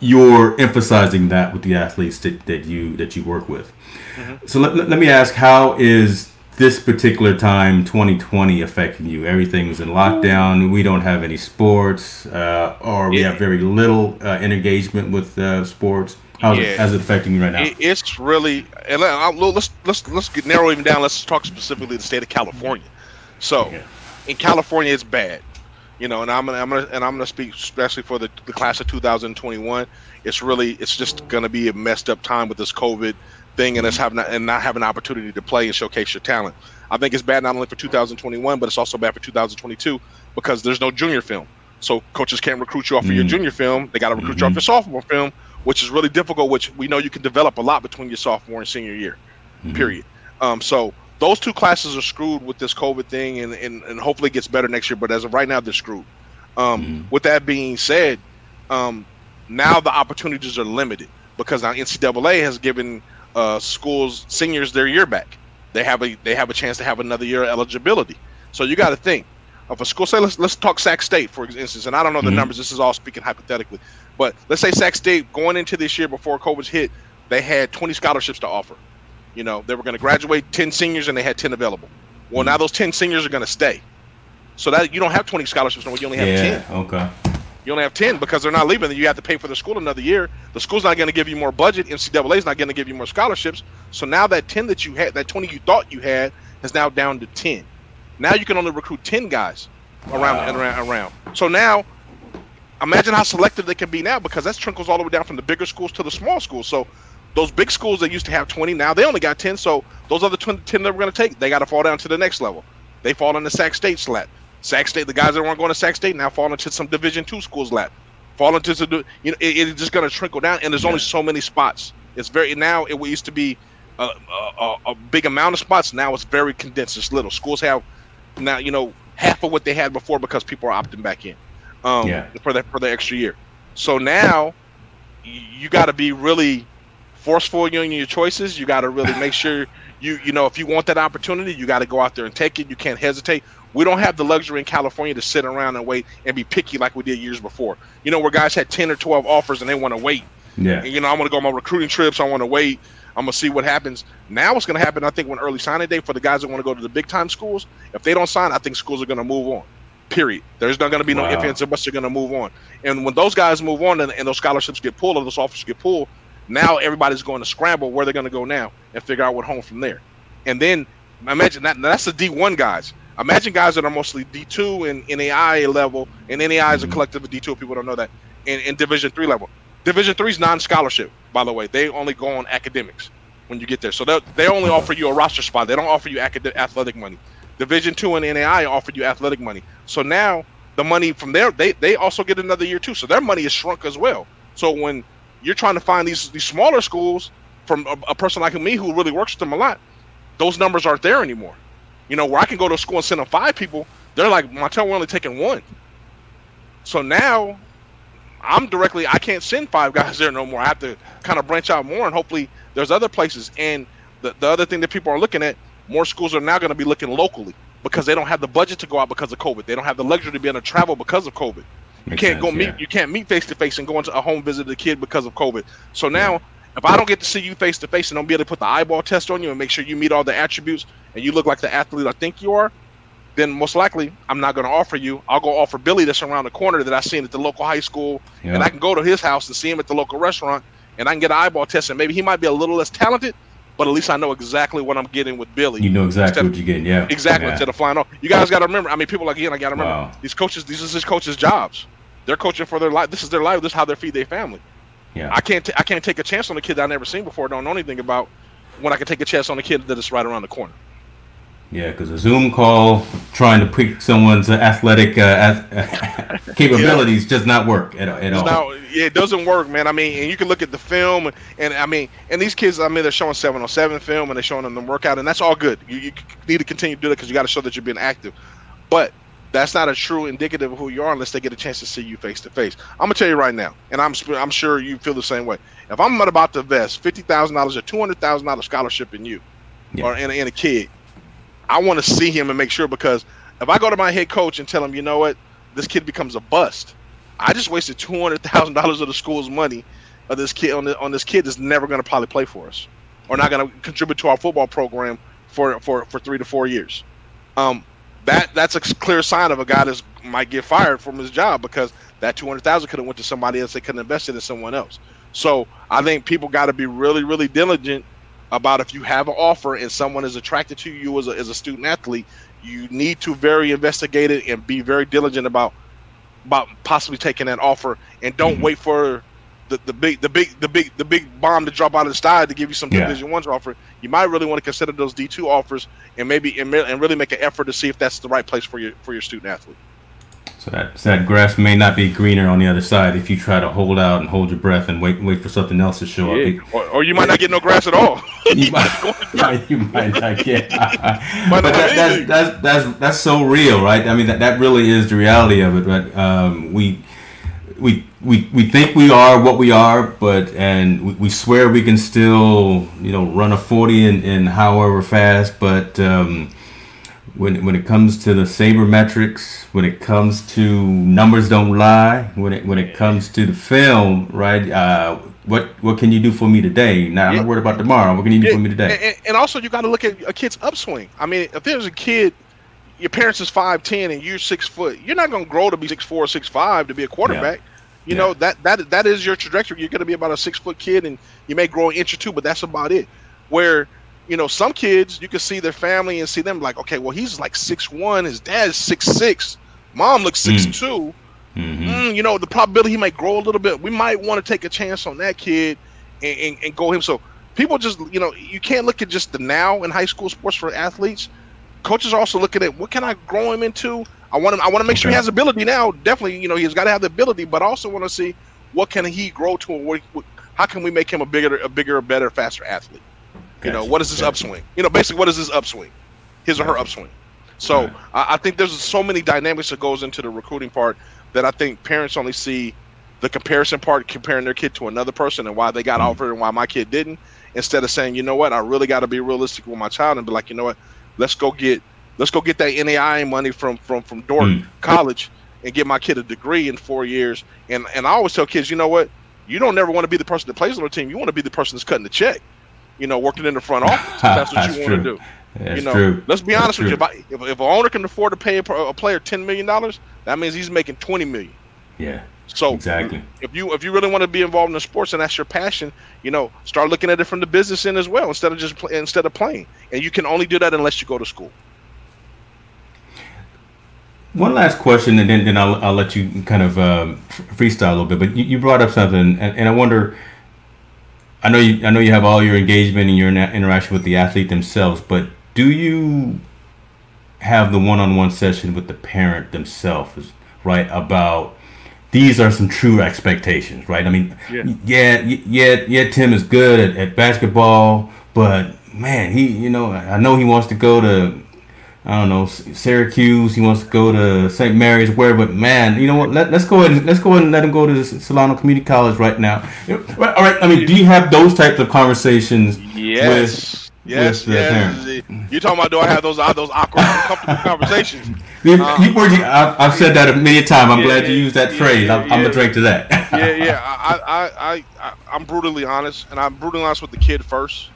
Speaker 1: you're emphasizing that with the athletes that, that you that you work with. Mm-hmm. So let, let me ask, how is this particular time 2020 affecting you everything's in lockdown we don't have any sports uh, or we yeah. have very little uh, engagement with uh, sports How's, yeah. it, how's it affecting you right now?
Speaker 2: It, it's really, and let's let's let's get narrow even down. Let's talk specifically the state of California. So, in California, it's bad, you know, and I'm gonna, I'm gonna and I'm gonna speak especially for the, the class of 2021. It's really, it's just gonna be a messed up time with this COVID thing, and us having and not having an opportunity to play and showcase your talent. I think it's bad not only for 2021, but it's also bad for 2022 because there's no junior film. So coaches can't recruit you off of your mm. junior film. They got to recruit mm-hmm. you off mm-hmm. your sophomore film, which is really difficult. Which we know you can develop a lot between your sophomore and senior year. Mm-hmm. Period. Um, so those two classes are screwed with this COVID thing, and, and, and hopefully it gets better next year. But as of right now, they're screwed. Um, mm-hmm. With that being said, um, now the opportunities are limited because now NCAA has given uh, schools seniors their year back. They have a they have a chance to have another year of eligibility. So you got to think of a school. Say let's let's talk Sac State for instance, and I don't know the mm-hmm. numbers. This is all speaking hypothetically. But let's say Sac State going into this year before COVID hit, they had 20 scholarships to offer. You know, they were going to graduate 10 seniors and they had 10 available. Well, now those 10 seniors are going to stay. So that you don't have 20 scholarships no You only have
Speaker 1: yeah,
Speaker 2: 10.
Speaker 1: Okay.
Speaker 2: You only have 10 because they're not leaving. You have to pay for the school another year. The school's not going to give you more budget. NCAA is not going to give you more scholarships. So now that 10 that you had, that 20 you thought you had, is now down to 10. Now you can only recruit 10 guys around wow. and around, around. So now imagine how selective they can be now because that trickles all the way down from the bigger schools to the small schools. So those big schools that used to have 20 now they only got 10. So those other 10 that we're going to take, they got to fall down to the next level. They fall in the Sac State slap. Sac State, the guys that weren't going to Sac State now fall into some Division two schools lap. Fall into the, you know, it, it's just going to trickle down, and there's yeah. only so many spots. It's very now. It used to be a, a, a, big amount of spots. Now it's very condensed. It's little. Schools have now you know half of what they had before because people are opting back in um,
Speaker 1: Yeah.
Speaker 2: for that for the extra year. So now you got to be really forceful in your choices. You got to really make sure you you know if you want that opportunity, you got to go out there and take it. You can't hesitate. We don't have the luxury in California to sit around and wait and be picky like we did years before. You know where guys had ten or twelve offers and they want to wait.
Speaker 1: Yeah.
Speaker 2: And, you know, I'm going to go on my recruiting trips. I want to wait. I'm going to see what happens. Now, what's going to happen, I think, when early signing day for the guys that want to go to the big time schools, if they don't sign, I think schools are going to move on. Period. There's not going to be no
Speaker 1: Wow.
Speaker 2: ifs, ands, or buts. They're going to move on. And when those guys move on and, and those scholarships get pulled or those offers get pulled, now everybody's going to scramble where they're going to go now and figure out what home from there. And then imagine that that's the D1 guys. Imagine guys that are mostly D2 and NAI level, and NAI is a
Speaker 1: Mhm.
Speaker 2: collective of D2. People don't know that. In, in Division three level, Division three is non-scholarship, by the way. They only go on academics when you get there. So they they only offer you a roster spot. They don't offer you acad- athletic money. Division two and NAI offer you athletic money. So now the money from there, they they also get another year too. So their money is shrunk as well. So when you're trying to find these these smaller schools from a, a person like me who really works with them a lot, those numbers aren't there anymore. You know, where I can go to school and send them five people, they're like, my Montel, we're only taking one. So now I'm directly I can't send five guys there no more. I have to kind of branch out more and hopefully there's other places. And the, the other thing that people are looking at, more schools are now going to be looking locally because they don't have the budget to go out because of COVID. They don't have the luxury to be able to travel because of COVID. You
Speaker 1: Makes
Speaker 2: can't go meet
Speaker 1: yeah.
Speaker 2: you can't meet face to face and go into a home visit the kid because of COVID. So now if I don't get to see you face to face and don't be able to put the eyeball test on you and make sure you meet all the attributes and you look like the athlete I think you are, then most likely I'm not going to offer you. I'll go offer Billy that's around the corner that I seen at the local high school,
Speaker 1: Yeah.
Speaker 2: and I can go to his house and see him at the local restaurant, and I can get an eyeball test, and maybe he might be a little less talented, but at least I know exactly what I'm getting with Billy.
Speaker 1: You know exactly
Speaker 2: of-
Speaker 1: what you're getting. Yeah.
Speaker 2: Exactly.
Speaker 1: Yeah.
Speaker 2: Instead of flying off, you guys got to remember. I mean, people like again, I got to remember
Speaker 1: Wow.
Speaker 2: these coaches. These is his coaches' jobs. They're coaching for their life. This is their life. This is how they feed their family.
Speaker 1: Yeah.
Speaker 2: I can't. T- I can't take a chance on a kid that I never seen before. Don't know anything about. When I can take a chance on a kid that is right around the corner.
Speaker 1: Yeah, because a Zoom call trying to pick someone's athletic uh, ath- capabilities does not work at, at all.
Speaker 2: Yeah, it doesn't work, man. I mean, and you can look at the film, and I mean, and these kids, I mean, they're showing seven on seven film, and they're showing them the workout, and that's all good. You, you need to continue to do that because you got to show that you're being active. But that's not a true indicative of who you are unless they get a chance to see you face to face. I'm gonna tell you right now, and I'm I'm sure you feel the same way. If I'm about to invest fifty thousand dollars or two hundred thousand dollars scholarship in you,
Speaker 1: Yeah.
Speaker 2: or in, a- in a kid, I want to see him and make sure because if I go to my head coach and tell him, you know what, this kid becomes a bust, I just wasted two hundred thousand dollars of the school's money of this kid on, the, on this kid that's never going to probably play for us or not going to contribute to our football program for for for three to four years. Um, that that's a clear sign of a guy that might get fired from his job because that two hundred thousand could have went to somebody else. They could have invested in someone else. So I think people got to be really really diligent about if you have an offer and someone is attracted to you as a, as a student athlete, you need to very investigate it and be very diligent about about possibly taking that offer and don't
Speaker 1: Mhm.
Speaker 2: wait for the, the big the big the big the big bomb to drop out of the sky to give you some
Speaker 1: Yeah.
Speaker 2: division one's offer you might really want to consider those d2 offers and maybe and, and really make an effort to see if that's the right place for your for your student athlete
Speaker 1: So that so that grass may not be greener on the other side if you try to hold out and hold your breath and wait wait for something else to show up.
Speaker 2: or, or you might not get no grass at all
Speaker 1: You might, you might not get. But that, that's, that's that's that's so real, right? I mean, that, that really is the reality of it. Right? Um, we we we we think we are what we are, but and we, we swear we can still you know run a forty in, in however fast, but. Um, when, when it comes to the sabermetrics, when it comes to numbers don't lie, when it when it comes to the film, right? Uh, what what can you do for me today? Now I'm not worried about tomorrow. What can you do
Speaker 2: Yeah,
Speaker 1: for me today?
Speaker 2: And, and- also, you got to look at a kid's upswing. I mean, if there's a kid, your parents is five ten and you're six foot, you're not going to grow to be six four, six five to be a quarterback. You
Speaker 1: Yeah.
Speaker 2: know that that that is your trajectory. You're going to be about a six foot kid, and you may grow an inch or two, but that's about it. Where you know some kids, you can see their family and see them like, okay, well he's like six one, his dad's six six, mom looks six two
Speaker 1: hmm
Speaker 2: mm, you know, the probability he might grow a little bit. We might want to take a chance on that kid and, and, and go him. So people just, you know, you can't look at just the now in high school sports for athletes. Coaches are also looking at what can I grow him into. I want him. I want to make sure he has ability now. Definitely, you know, he's got to have the ability, but I also want to see what can he grow to. And what, what, how can we make him a bigger, a bigger, better, faster athlete? You know, what is his
Speaker 1: gotcha.
Speaker 2: upswing? You know, basically, what is his upswing? His or her upswing. So. I, I, think there's so many dynamics that goes into the recruiting part that I think parents only see the comparison part, comparing their kid to another person and why they got mm. offered and why my kid didn't, instead of saying, you know what, I really got to be realistic with my child and be like, you know what, let's go get let's go get that NAI money from from from Dordt mm. College and get my kid a degree in four years. And and I always tell kids, you know what, you don't never want to be the person that plays on the team. You want to be the person that's cutting the check. You know, working in the front office. That's what you want to do.
Speaker 1: That's
Speaker 2: you know,
Speaker 1: true.
Speaker 2: let's be honest with you. If, if, an owner can afford to pay a, a player ten million dollars, that means he's making twenty million.
Speaker 1: Yeah.
Speaker 2: So
Speaker 1: exactly,
Speaker 2: if you if you really want to be involved in the sports and that's your passion, you know, start looking at it from the business end as well instead of just play, instead of playing. And you can only do that unless you go to school.
Speaker 1: One last question, and then, then I'll, I'll let you kind of um, freestyle a little bit. But you, you brought up something, and, and I wonder. I know you I know you have all your engagement and your interaction with the athlete themselves, but do you have the one-on-one session with the parent themselves, right? About these are some true expectations, right? I mean, yeah, yeah, yeah, yeah Tim is good at, at basketball, but man, he, you know, I know he wants to go to, I don't know, Syracuse. He wants to go to St. Mary's, where, but man, you know what? Let, us go ahead. And, let's go ahead and let him go to Solano Community College right now. All right. I mean, do you have those types of conversations?
Speaker 2: Yes. With, Yes, yes. You talking about do I have those uh, those awkward, uncomfortable conversations?
Speaker 1: Um, I've, I've, said that many a million times. I'm yeah, glad you used that yeah, phrase. I'm, yeah. I'm, gonna drink to that.
Speaker 2: yeah, yeah. I, I, I, I, I'm brutally honest, and I'm brutally honest with the kid first.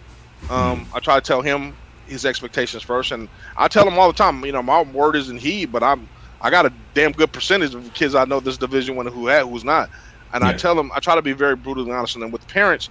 Speaker 2: Um, I try to tell him his expectations first, and I tell him all the time. You know, my word isn't he, but I'm I got a damn good percentage of kids I know this Division One who had who's not, and I tell them I try to be very brutally honest. And then with parents,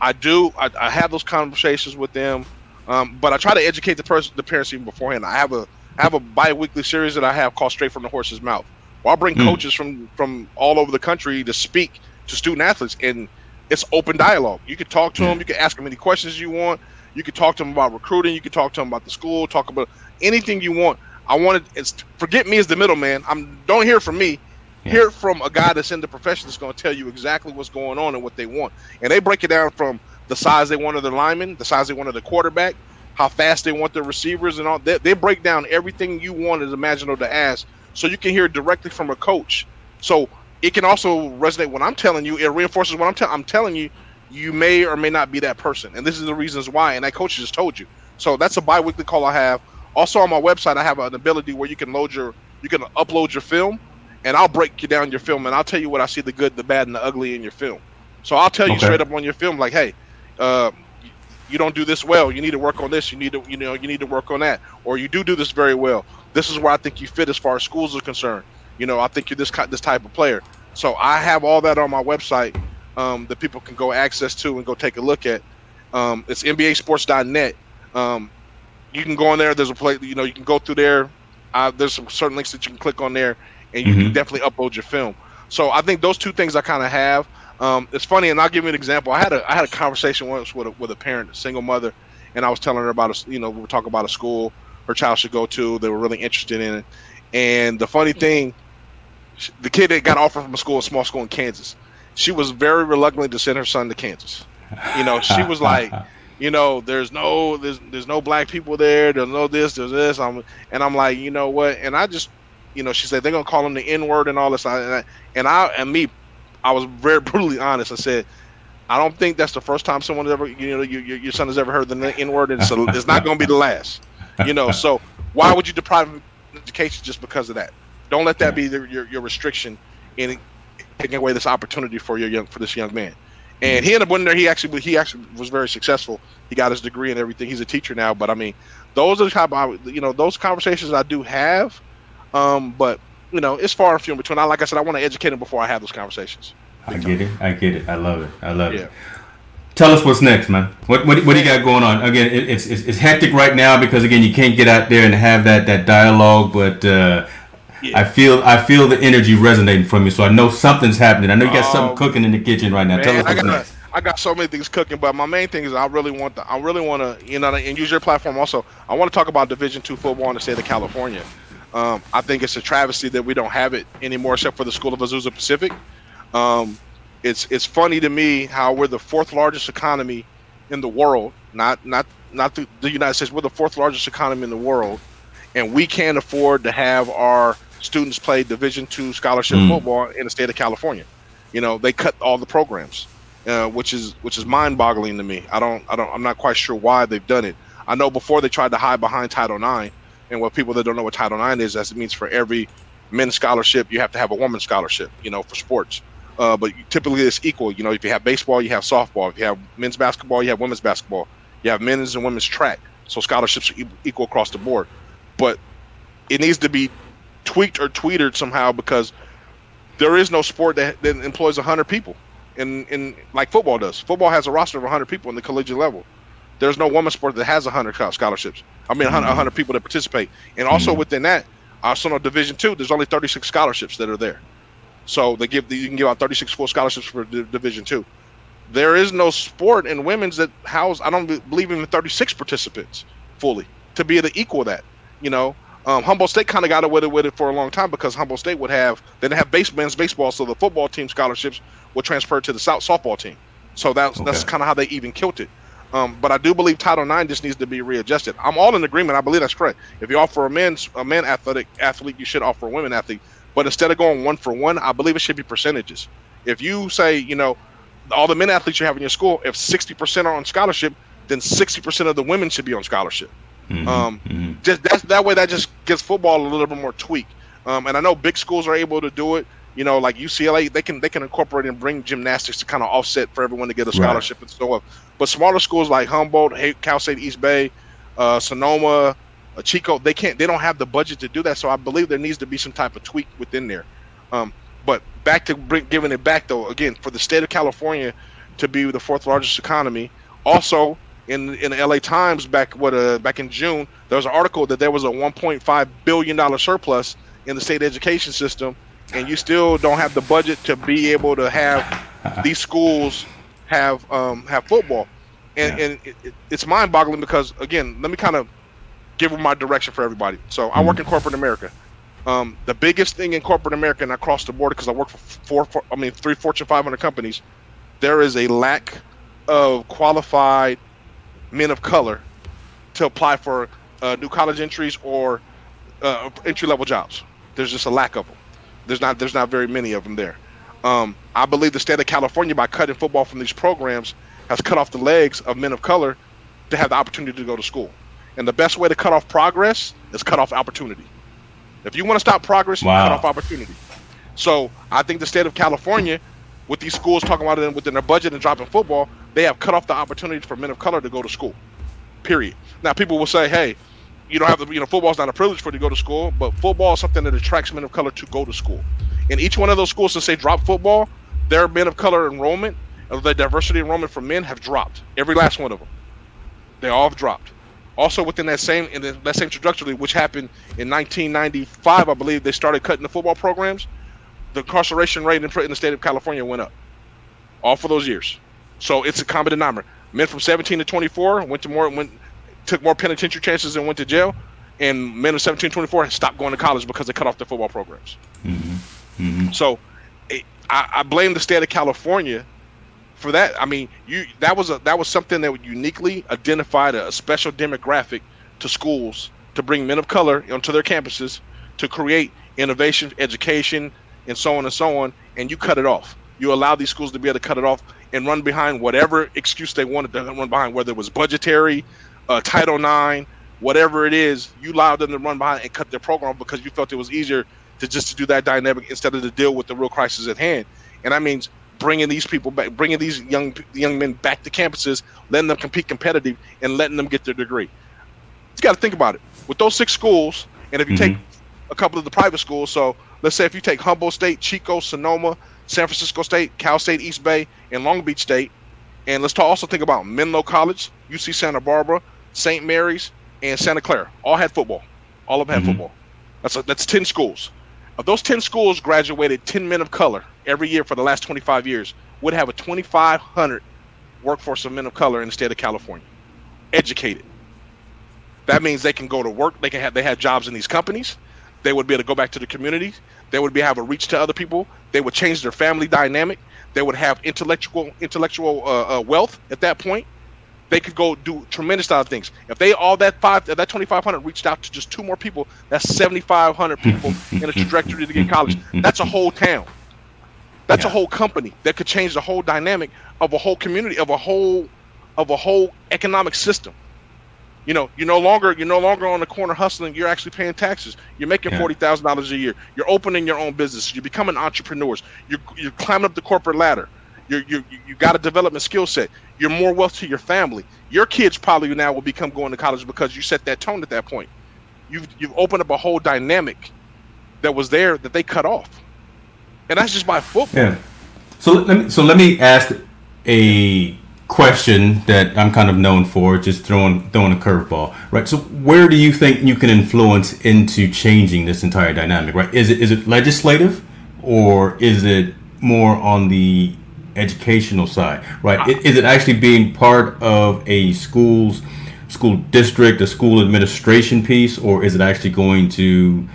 Speaker 2: I do I, I have those conversations with them. Um, but I try to educate the person, the parents even beforehand. I have a I have a bi-weekly series that I have called Straight from the Horse's Mouth. Where I bring mm. coaches from from all over the country to speak to student athletes, and it's open dialogue. You can talk to them, you can ask them any questions you want. You can talk to them about recruiting. You can talk to them about the school. Talk about anything you want. I wanted it's forget me as the middleman. I'm don't hear from me. Yeah. Hear from a guy that's in the profession that's going to tell you exactly what's going on and what they want. And they break it down from the size they want of their linemen, the size they want of the quarterback, how fast they want their receivers, and all. They, they break down everything you want as imaginable to ask, so you can hear directly from a coach. So it can also resonate when I'm telling you. It reinforces what I'm telling. I'm telling you, you may or may not be that person, and this is the reasons why. And that coach just told you. So that's a bi-weekly call I have. Also on my website, I have an ability where you can load your, you can upload your film, and I'll break you down your film, and I'll tell you what I see the good, the bad, and the ugly in your film. So I'll tell you okay. straight up on your film, like, hey, uh, you don't do this well. You need to work on this. You need to, you know, you need to work on that. Or you do do this very well. This is where I think you fit as far as schools are concerned. You know, I think you're this this type of player. So I have all that on my website um, that people can go access to and go take a look at. Um, it's MBASports.net. Um, you can go on there. There's a place, you know, you can go through there. Uh, there's some certain links that you can click on there, and you mm-hmm. can definitely upload your film. So I think those two things I kind of have. Um, it's funny, and I'll give you an example. I had a I had a conversation once with a, with a parent, a single mother, and I was telling her about a you know we were talking about a school her child should go to. They were really interested in it, and the funny thing, the kid that got offered from a school, a small school in Kansas, she was very reluctant to send her son to Kansas. You know, she was like, you know, there's no there's there's no black people there. There's no this. There's this. I'm and I'm like, you know what? And I just, you know, she said they're gonna call him the N word and all this. And I, and I and me I was very brutally honest. I said, I don't think that's the first time someone ever, you know, your, your son has ever heard the N word, and so it's not going to be the last. You know, so why would you deprive him of education just because of that? Don't let that be the, your your restriction in taking away this opportunity for your young for this young man. And he ended up winning there. He actually he actually was very successful. He got his degree and everything. He's a teacher now. But I mean, those are the type of you know those conversations I do have. Um, but you know, it's far and few in between. I like I said, I want to educate him before I have those conversations.
Speaker 1: I get it. I get it. I love it. I love yeah. it. Tell us what's next, man. What what, what do you got going on? Again, it, it's, it's, it's hectic right now because again you can't get out there and have that that dialogue, but. Uh, yeah. I feel I feel the energy resonating from you, so I know something's happening. I know you got um, something cooking in the kitchen right now. Man, Tell us what's
Speaker 2: I
Speaker 1: got, next.
Speaker 2: I got so many things cooking, but my main thing is I really want the, I really want to you know and use your platform also. I want to talk about Division two football in the state of California. Um, I think it's a travesty that we don't have it anymore, except for the School of Azusa Pacific. Um, it's it's funny to me how we're the fourth largest economy in the world, not not not the, the United States. We're the fourth largest economy in the world, and we can't afford to have our students play Division two scholarship mm. football in the state of California. You know, they cut all the programs, uh, which is which is mind-boggling to me. I don't, I don't, I'm not quite sure why they've done it. I know before they tried to hide behind Title IX, and what people that don't know what Title IX is, as it means for every men's scholarship, you have to have a woman's scholarship. You know, for sports. Uh, but typically it's equal. You know, if you have baseball, you have softball. If you have men's basketball, you have women's basketball. You have men's and women's track. So scholarships are equal across the board. But it needs to be tweaked or tweeted somehow because there is no sport that, that employs 100 people in, in like football does. Football has a roster of 100 people in the collegiate level. There's no women's sport that has 100 scholarships. I mean, 100, 100 people that participate. And also mm-hmm. within that, in Division Two, there's only 36 scholarships that are there. So they give you can give out 36 full scholarships for Division Two. There is no sport in women's that house. I don't believe even 36 participants fully to be able to equal that. You know, um, Humboldt State kind of got away with it for a long time because Humboldt State would have they didn't have base men's baseball, so the football team scholarships would transfer to the South softball team. So that's okay. that's kind of how they even killed it. Um, but I do believe Title IX just needs to be readjusted. I'm all in agreement. I believe that's correct. If you offer a men's a man athletic athlete, you should offer a women athlete. But instead of going one for one, I believe it should be percentages. If you say, you know, all the men athletes you have in your school, if 60% are on scholarship, then 60% of the women should be on scholarship. Mm-hmm. Um, mm-hmm. Just that's, that way, that just gives football a little bit more tweak. Um, and I know big schools are able to do it. You know, like UCLA, they can they can incorporate and bring gymnastics to kind of offset for everyone to get a scholarship right. and so on. But smaller schools like Humboldt, Cal State East Bay, uh, Sonoma, a Chico, they can't, they don't have the budget to do that. So I believe there needs to be some type of tweak within there. Um, but back to bring, giving it back though, again, for the state of California to be the fourth largest economy. Also, in in the LA Times back what uh, back in June, there was an article that there was a 1.5 billion dollar surplus in the state education system, and you still don't have the budget to be able to have these schools have um, have football, and yeah. and it, it, it's mind boggling because again, let me kind of give my direction for everybody. So I work in corporate America. Um, the biggest thing in corporate America and across the board, because I work for four, four, I mean, three Fortune 500 companies, there is a lack of qualified men of color to apply for uh, new college entries or uh, entry level jobs. There's just a lack of them. There's not there's not very many of them there. Um, I believe the state of California, by cutting football from these programs, has cut off the legs of men of color to have the opportunity to go to school. And the best way to cut off progress is cut off opportunity. If you want to stop progress, wow. cut off opportunity. So I think the state of California, with these schools talking about it within their budget and dropping football, they have cut off the opportunity for men of color to go to school. Period. Now people will say, hey, you don't have to, you know, football's not a privilege for you to go to school, but football is something that attracts men of color to go to school. In each one of those schools to say drop football, their men of color enrollment, the diversity enrollment for men have dropped. Every last one of them. They all have dropped also within that same in the, that same trajectory, which happened in 1995, I believe they started cutting the football programs. The incarceration rate in, in the state of California went up, all for those years. So it's a common denominator. Men from 17 to 24 went to more went took more penitentiary chances and went to jail, and men of 17 to 24 stopped going to college because they cut off their football programs. Mm-hmm. Mm-hmm. So it, I, I blame the state of California for that, I mean, you that was a that was something that uniquely identified a, a special demographic to schools to bring men of color onto their campuses to create innovation, education, and so on and so on. And you cut it off. You allow these schools to be able to cut it off and run behind whatever excuse they wanted to run behind, whether it was budgetary, uh, Title IX, whatever it is. You allowed them to run behind and cut their program because you felt it was easier to just to do that dynamic instead of to deal with the real crisis at hand. And that means bringing these people back, bringing these young young men back to campuses, letting them compete competitive, and letting them get their degree. You got to think about it. With those six schools, and if you mm-hmm. take a couple of the private schools, so let's say if you take Humboldt State, Chico, Sonoma, San Francisco State, Cal State, East Bay, and Long Beach State, and let's talk, also think about Menlo College, UC Santa Barbara, St. Mary's, and Santa Clara. All had football. All of them had mm-hmm. football. That's a, that's ten schools. Of those ten schools, graduated ten men of color every year for the last 25 years would have a 2,500 workforce of men of color in the state of California, educated. That means they can go to work. They can have they have jobs in these companies. They would be able to go back to the community. They would be have a reach to other people. They would change their family dynamic. They would have intellectual intellectual uh, uh, wealth at that point. they could go do tremendous other things. If they all that five that 2500 reached out to just two more people, that's 7500 people in a trajectory to get college. That's a whole town. That's yeah. a whole company that could change the whole dynamic of a whole community of a whole of a whole economic system. You know, you're no longer you're no longer on the corner hustling. You're actually paying taxes. You're making yeah. forty thousand dollars a year. You're opening your own business. You're becoming entrepreneurs. You're you're climbing up the corporate ladder. You're, you you got a development skill set. You're more wealth to your family. Your kids probably now will become going to college because you set that tone at that point. You've you've opened up a whole dynamic that was there that they cut off, and that's just by football.
Speaker 1: Yeah. So let me so let me ask a question that I'm kind of known for, just throwing throwing a curveball, right? So where do you think you can influence into changing this entire dynamic, right? Is it is it legislative, or is it more on the educational side, right? Is it actually being part of a school's school district, a school administration piece, or is it actually going to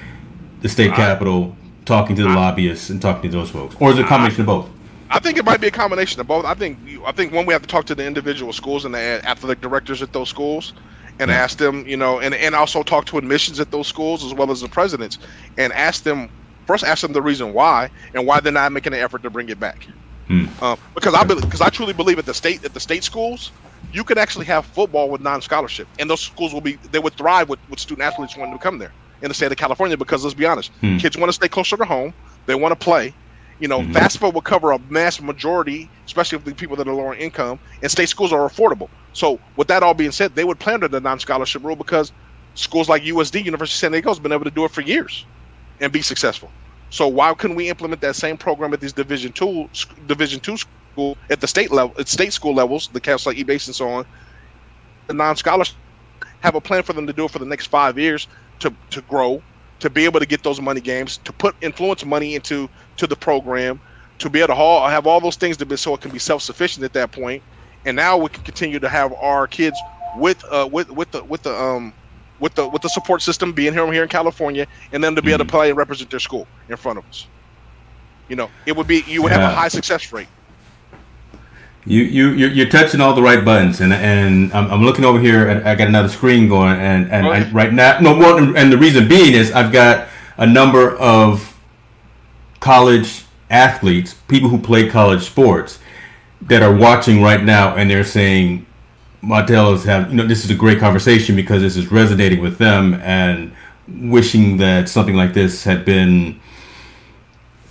Speaker 1: the state capitol, talking to the lobbyists and talking to those folks, or is it a combination of both?
Speaker 2: I think it might be a combination of both. I think I think one we have to talk to the individual schools and the athletic directors at those schools, and yeah. ask them, you know, and and also talk to admissions at those schools as well as the presidents, and ask them first, ask them the reason why and why they're not making an effort to bring it back. Hmm. Uh, because I because I truly believe at the state at the state schools, you could actually have football with non-scholarship, and those schools will be they would thrive with, with student athletes wanting to come there in the state of California. Because let's be honest, hmm. kids want to stay closer to home, they want to play. You know, mm-hmm. FAFSA will cover a mass majority, especially of the people that are lower income, and state schools are affordable. So, with that all being said, they would play under the non-scholarship rule because schools like USD, University of San Diego, has been able to do it for years and be successful. So why couldn't we implement that same program at these Division two Division two school at the state level, at state school levels, the camps like E-base and so on, the non-scholars have a plan for them to do it for the next five years to to grow, to be able to get those money games, to put influence money into to the program, to be able to haul, have all those things to be so it can be self-sufficient at that point, and now we can continue to have our kids with uh with with the with the um with the with the support system being here here in California, and them to be mm-hmm. able to mm-hmm. play and represent their school in front of us. You know, it would be you would yeah. have a high success rate.
Speaker 1: You you you're, you're, touching all the right buttons, and and I'm, I'm looking over here, and I got another screen going, and and, and right now, no more, and the reason being is I've got a number of college athletes, people who play college sports, that are watching right now, and they're saying, Montel is have you know this is a great conversation because this is resonating with them and wishing that something like this had been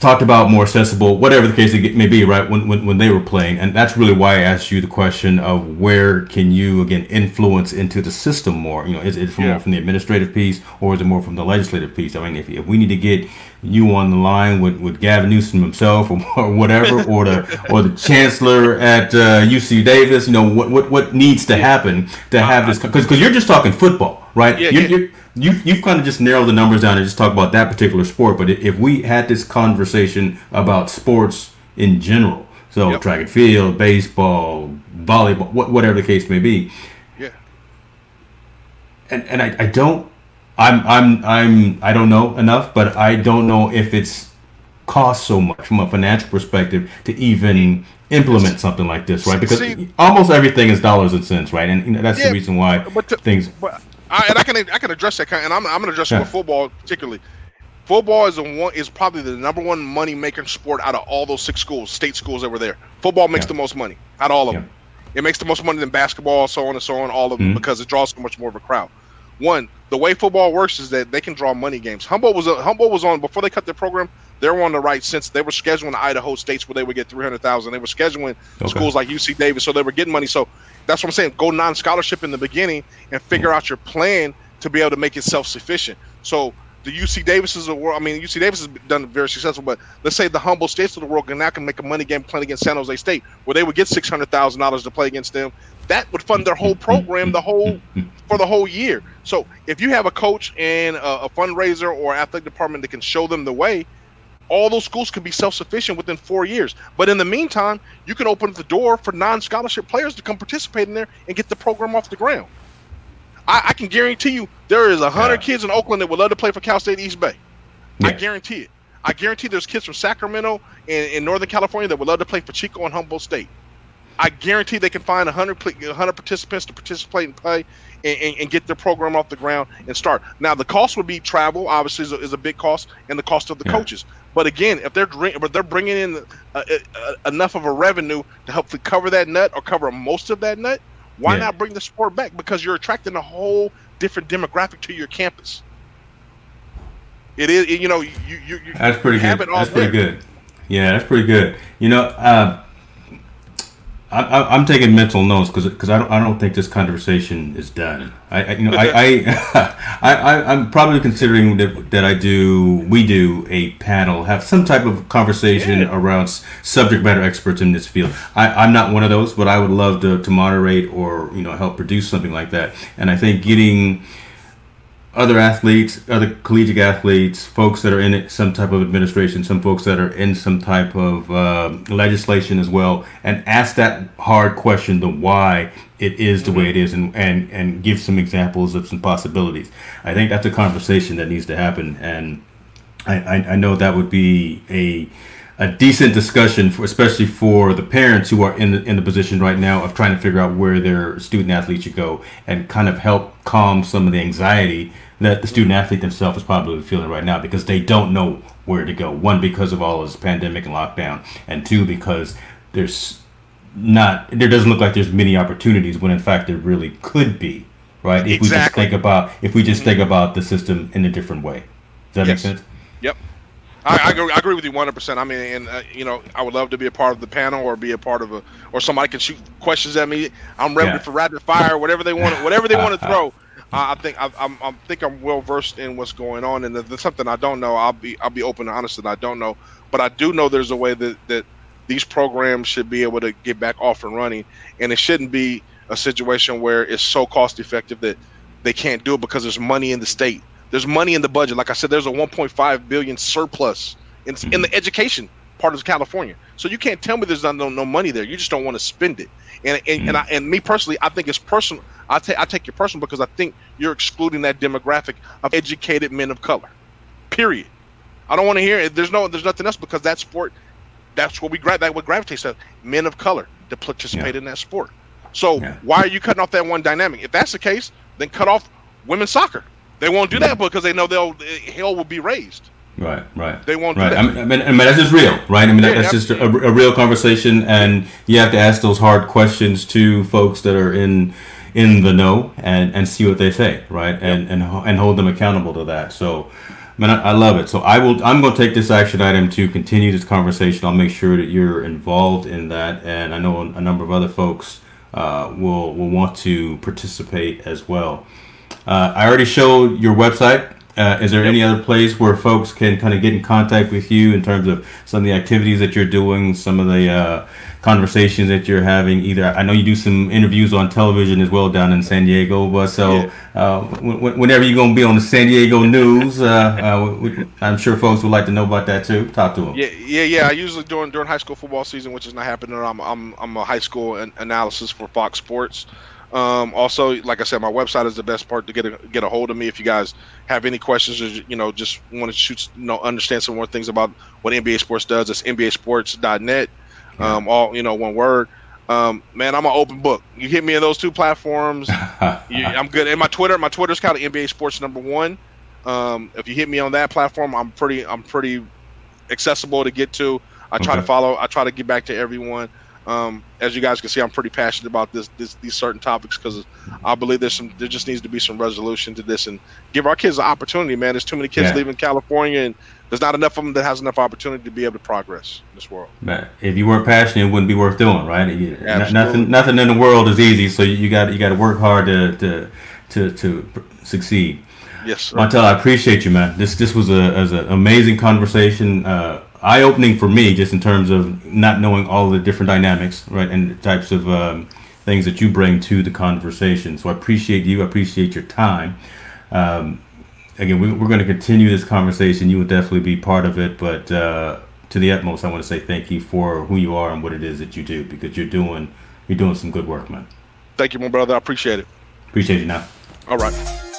Speaker 1: talked about more accessible, whatever the case may be, right? When, when, when they were playing, and that's really why I asked you the question of where can you again influence into the system more? You know, is it from yeah. from the administrative piece or is it more from the legislative piece? I mean, if, if we need to get you on the line with, with Gavin Newsom himself or, or whatever, or the or the chancellor at uh, UC Davis, you know, what what what needs to happen to have this? Because because you're just talking football, right? Yeah, you're, yeah. You're, you you've kind of just narrowed the numbers down and just talk about that particular sport. But if we had this conversation about sports in general, so yep. track and field, baseball, volleyball, whatever the case may be,
Speaker 2: yeah.
Speaker 1: And and I, I don't, I'm I'm I'm I don't know enough, but I don't know if it's cost so much from a financial perspective to even implement something like this, right? Because See, almost everything is dollars and cents, right? And you know, that's yeah, the reason why but to, things.
Speaker 2: But I, and I can I can address that, kind, and I'm I'm going to address yeah. it with football particularly. Football is a one is probably the number one money making sport out of all those six schools, state schools that were there. Football makes yeah. the most money out of all of yeah. them. It makes the most money than basketball, so on and so on, all of them, mm-hmm. because it draws so much more of a crowd. One, the way football works is that they can draw money games. Humboldt was a, Humboldt was on before they cut their program. They were on the right since they were scheduling Idaho states where they would get three hundred thousand. They were scheduling okay. schools like UC Davis, so they were getting money. So that's what I'm saying. Go non-scholarship in the beginning and figure out your plan to be able to make it self-sufficient. So the UC Davis is a world. I mean, UC Davis has done very successful, but let's say the Humboldt States of the world can now can make a money game playing against San Jose State, where they would get six hundred thousand dollars to play against them. That would fund their whole program, the whole for the whole year. So if you have a coach and a, a fundraiser or athletic department that can show them the way, all those schools can be self-sufficient within four years. But in the meantime, you can open the door for non-scholarship players to come participate in there and get the program off the ground. I, I can guarantee you there is a hundred yeah. kids in Oakland that would love to play for Cal State East Bay. Yeah. I guarantee it. I guarantee there's kids from Sacramento and in Northern California that would love to play for Chico and Humboldt State. I guarantee they can find 100, 100 participants to participate and play and, and, and, get their program off the ground and start. Now, the cost would be travel, obviously, is a, is a big cost, and the cost of the yeah. coaches. But again, if they're but they're bringing in uh, uh, uh, enough of a revenue to help to cover that nut or cover most of that nut, why yeah. not bring the sport back? Because you're attracting a whole different demographic to your campus. It is, you know, you you, you
Speaker 1: that's pretty good. That's pretty good. Yeah, that's pretty good. You know, uh, I, am taking mental notes because because I don't I don't think this conversation is done. I, I you know I I, I am probably considering that that I do we do a panel have some type of conversation yeah. around subject matter experts in this field. I, I'm not one of those, but I would love to, to moderate or you know help produce something like that. And I think getting other athletes, other collegiate athletes, folks that are in some type of administration, some folks that are in some type of uh, legislation as well, and ask that hard question: the why it is the way it is, and and and give some examples of some possibilities. I think that's a conversation that needs to happen, and I I, I know that would be a a decent discussion for especially for the parents who are in the, in the position right now of trying to figure out where their student athlete should go and kind of help calm some of the anxiety that the student athlete themselves is probably feeling right now because they don't know where to go. One, because of all this pandemic and lockdown, and two, because there's not there doesn't look like there's many opportunities when in fact there really could be, right? If exactly. we just think about if we just mm-hmm. think about the system in a different way. Does that yes. make sense?
Speaker 2: Yep. I, I, agree, I agree with you 100%. I mean, and uh, you know, I would love to be a part of the panel or be a part of a, or somebody can shoot questions at me. I'm ready yeah. for rapid fire, whatever they want, whatever they want to throw. I think I, I'm, I'm think I'm well versed in what's going on, and if there's something I don't know, I'll be I'll be open and honest that I don't know. But I do know there's a way that that these programs should be able to get back off and running, and it shouldn't be a situation where it's so cost effective that they can't do it because there's money in the state. There's money in the budget. Like I said, there's a 1.5 billion surplus in, in mm-hmm. the education part of California. So you can't tell me there's not no, no money there. You just don't want to spend it. And and, and, hmm. I, and me personally, I think it's personal. I take I take your personal because I think you're excluding that demographic of educated men of color. Period. I don't want to hear it. There's no there's nothing else because that sport, that's what we grab that what gravitates to men of color to participate yeah. in that sport. So yeah. why are you cutting off that one dynamic? If that's the case, then cut off women's soccer. They won't do that because they know they'll hell will be raised.
Speaker 1: Right, right.
Speaker 2: They won't
Speaker 1: right.
Speaker 2: I
Speaker 1: mean, I mean, I mean, that's just real, right? I mean, yeah, that's just a, a, real conversation, and you have to ask those hard questions to folks that are in in the know and and see what they say, right? And and and hold them accountable to that. So, man, I, I love it. So I will. I'm going to take this action item to continue this conversation. I'll make sure that you're involved in that, and I know a number of other folks uh, will will want to participate as well. Uh, I already showed your website uh, is there any other place where folks can kind of get in contact with you in terms of some of the activities that you're doing, some of the uh, conversations that you're having? Either I know you do some interviews on television as well down in San Diego, but so uh, w- whenever you're going to be on the San Diego news, uh, uh, I'm sure folks would like to know about that too. Talk to them.
Speaker 2: Yeah, yeah, yeah. I usually during during high school football season, which is not happening. I'm I'm, I'm a high school an- analysis for Fox Sports. Um, also, like I said, my website is the best part to get a, get a hold of me. If you guys have any questions or you know just want to shoot, you know, understand some more things about what MBA Sports does, it's MBASports.net. Um, all you know, one word. Um, man, I'm an open book. You hit me in those two platforms, you, I'm good. And my Twitter, my Twitter's kind of MBA Sports number one. Um, if you hit me on that platform, I'm pretty, I'm pretty accessible to get to. I try okay. to follow. I try to get back to everyone. Um, as you guys can see, I'm pretty passionate about this, this these certain topics because I believe there's some there just needs to be some resolution to this and give our kids an opportunity. Man, there's too many kids yeah. leaving California and there's not enough of them that has enough opportunity to be able to progress in this world.
Speaker 1: Man, if you weren't passionate, it wouldn't be worth doing, right? You, nothing nothing in the world is easy, so you got you got to work hard to to to, to succeed.
Speaker 2: Yes, sir.
Speaker 1: Montel, I appreciate you, man. This this was a, was an amazing conversation. Uh, eye opening for me, just in terms of not knowing all the different dynamics, right, and the types of um, things that you bring to the conversation. So I appreciate you. I appreciate your time. Um, again, we, are going to continue this conversation. You will definitely be part of it, but uh, to the utmost, I want to say thank you for who you are and what it is that you do because you're doing you're doing some good work, man.
Speaker 2: Thank you, my brother. I appreciate it.
Speaker 1: Appreciate you now.
Speaker 2: All right.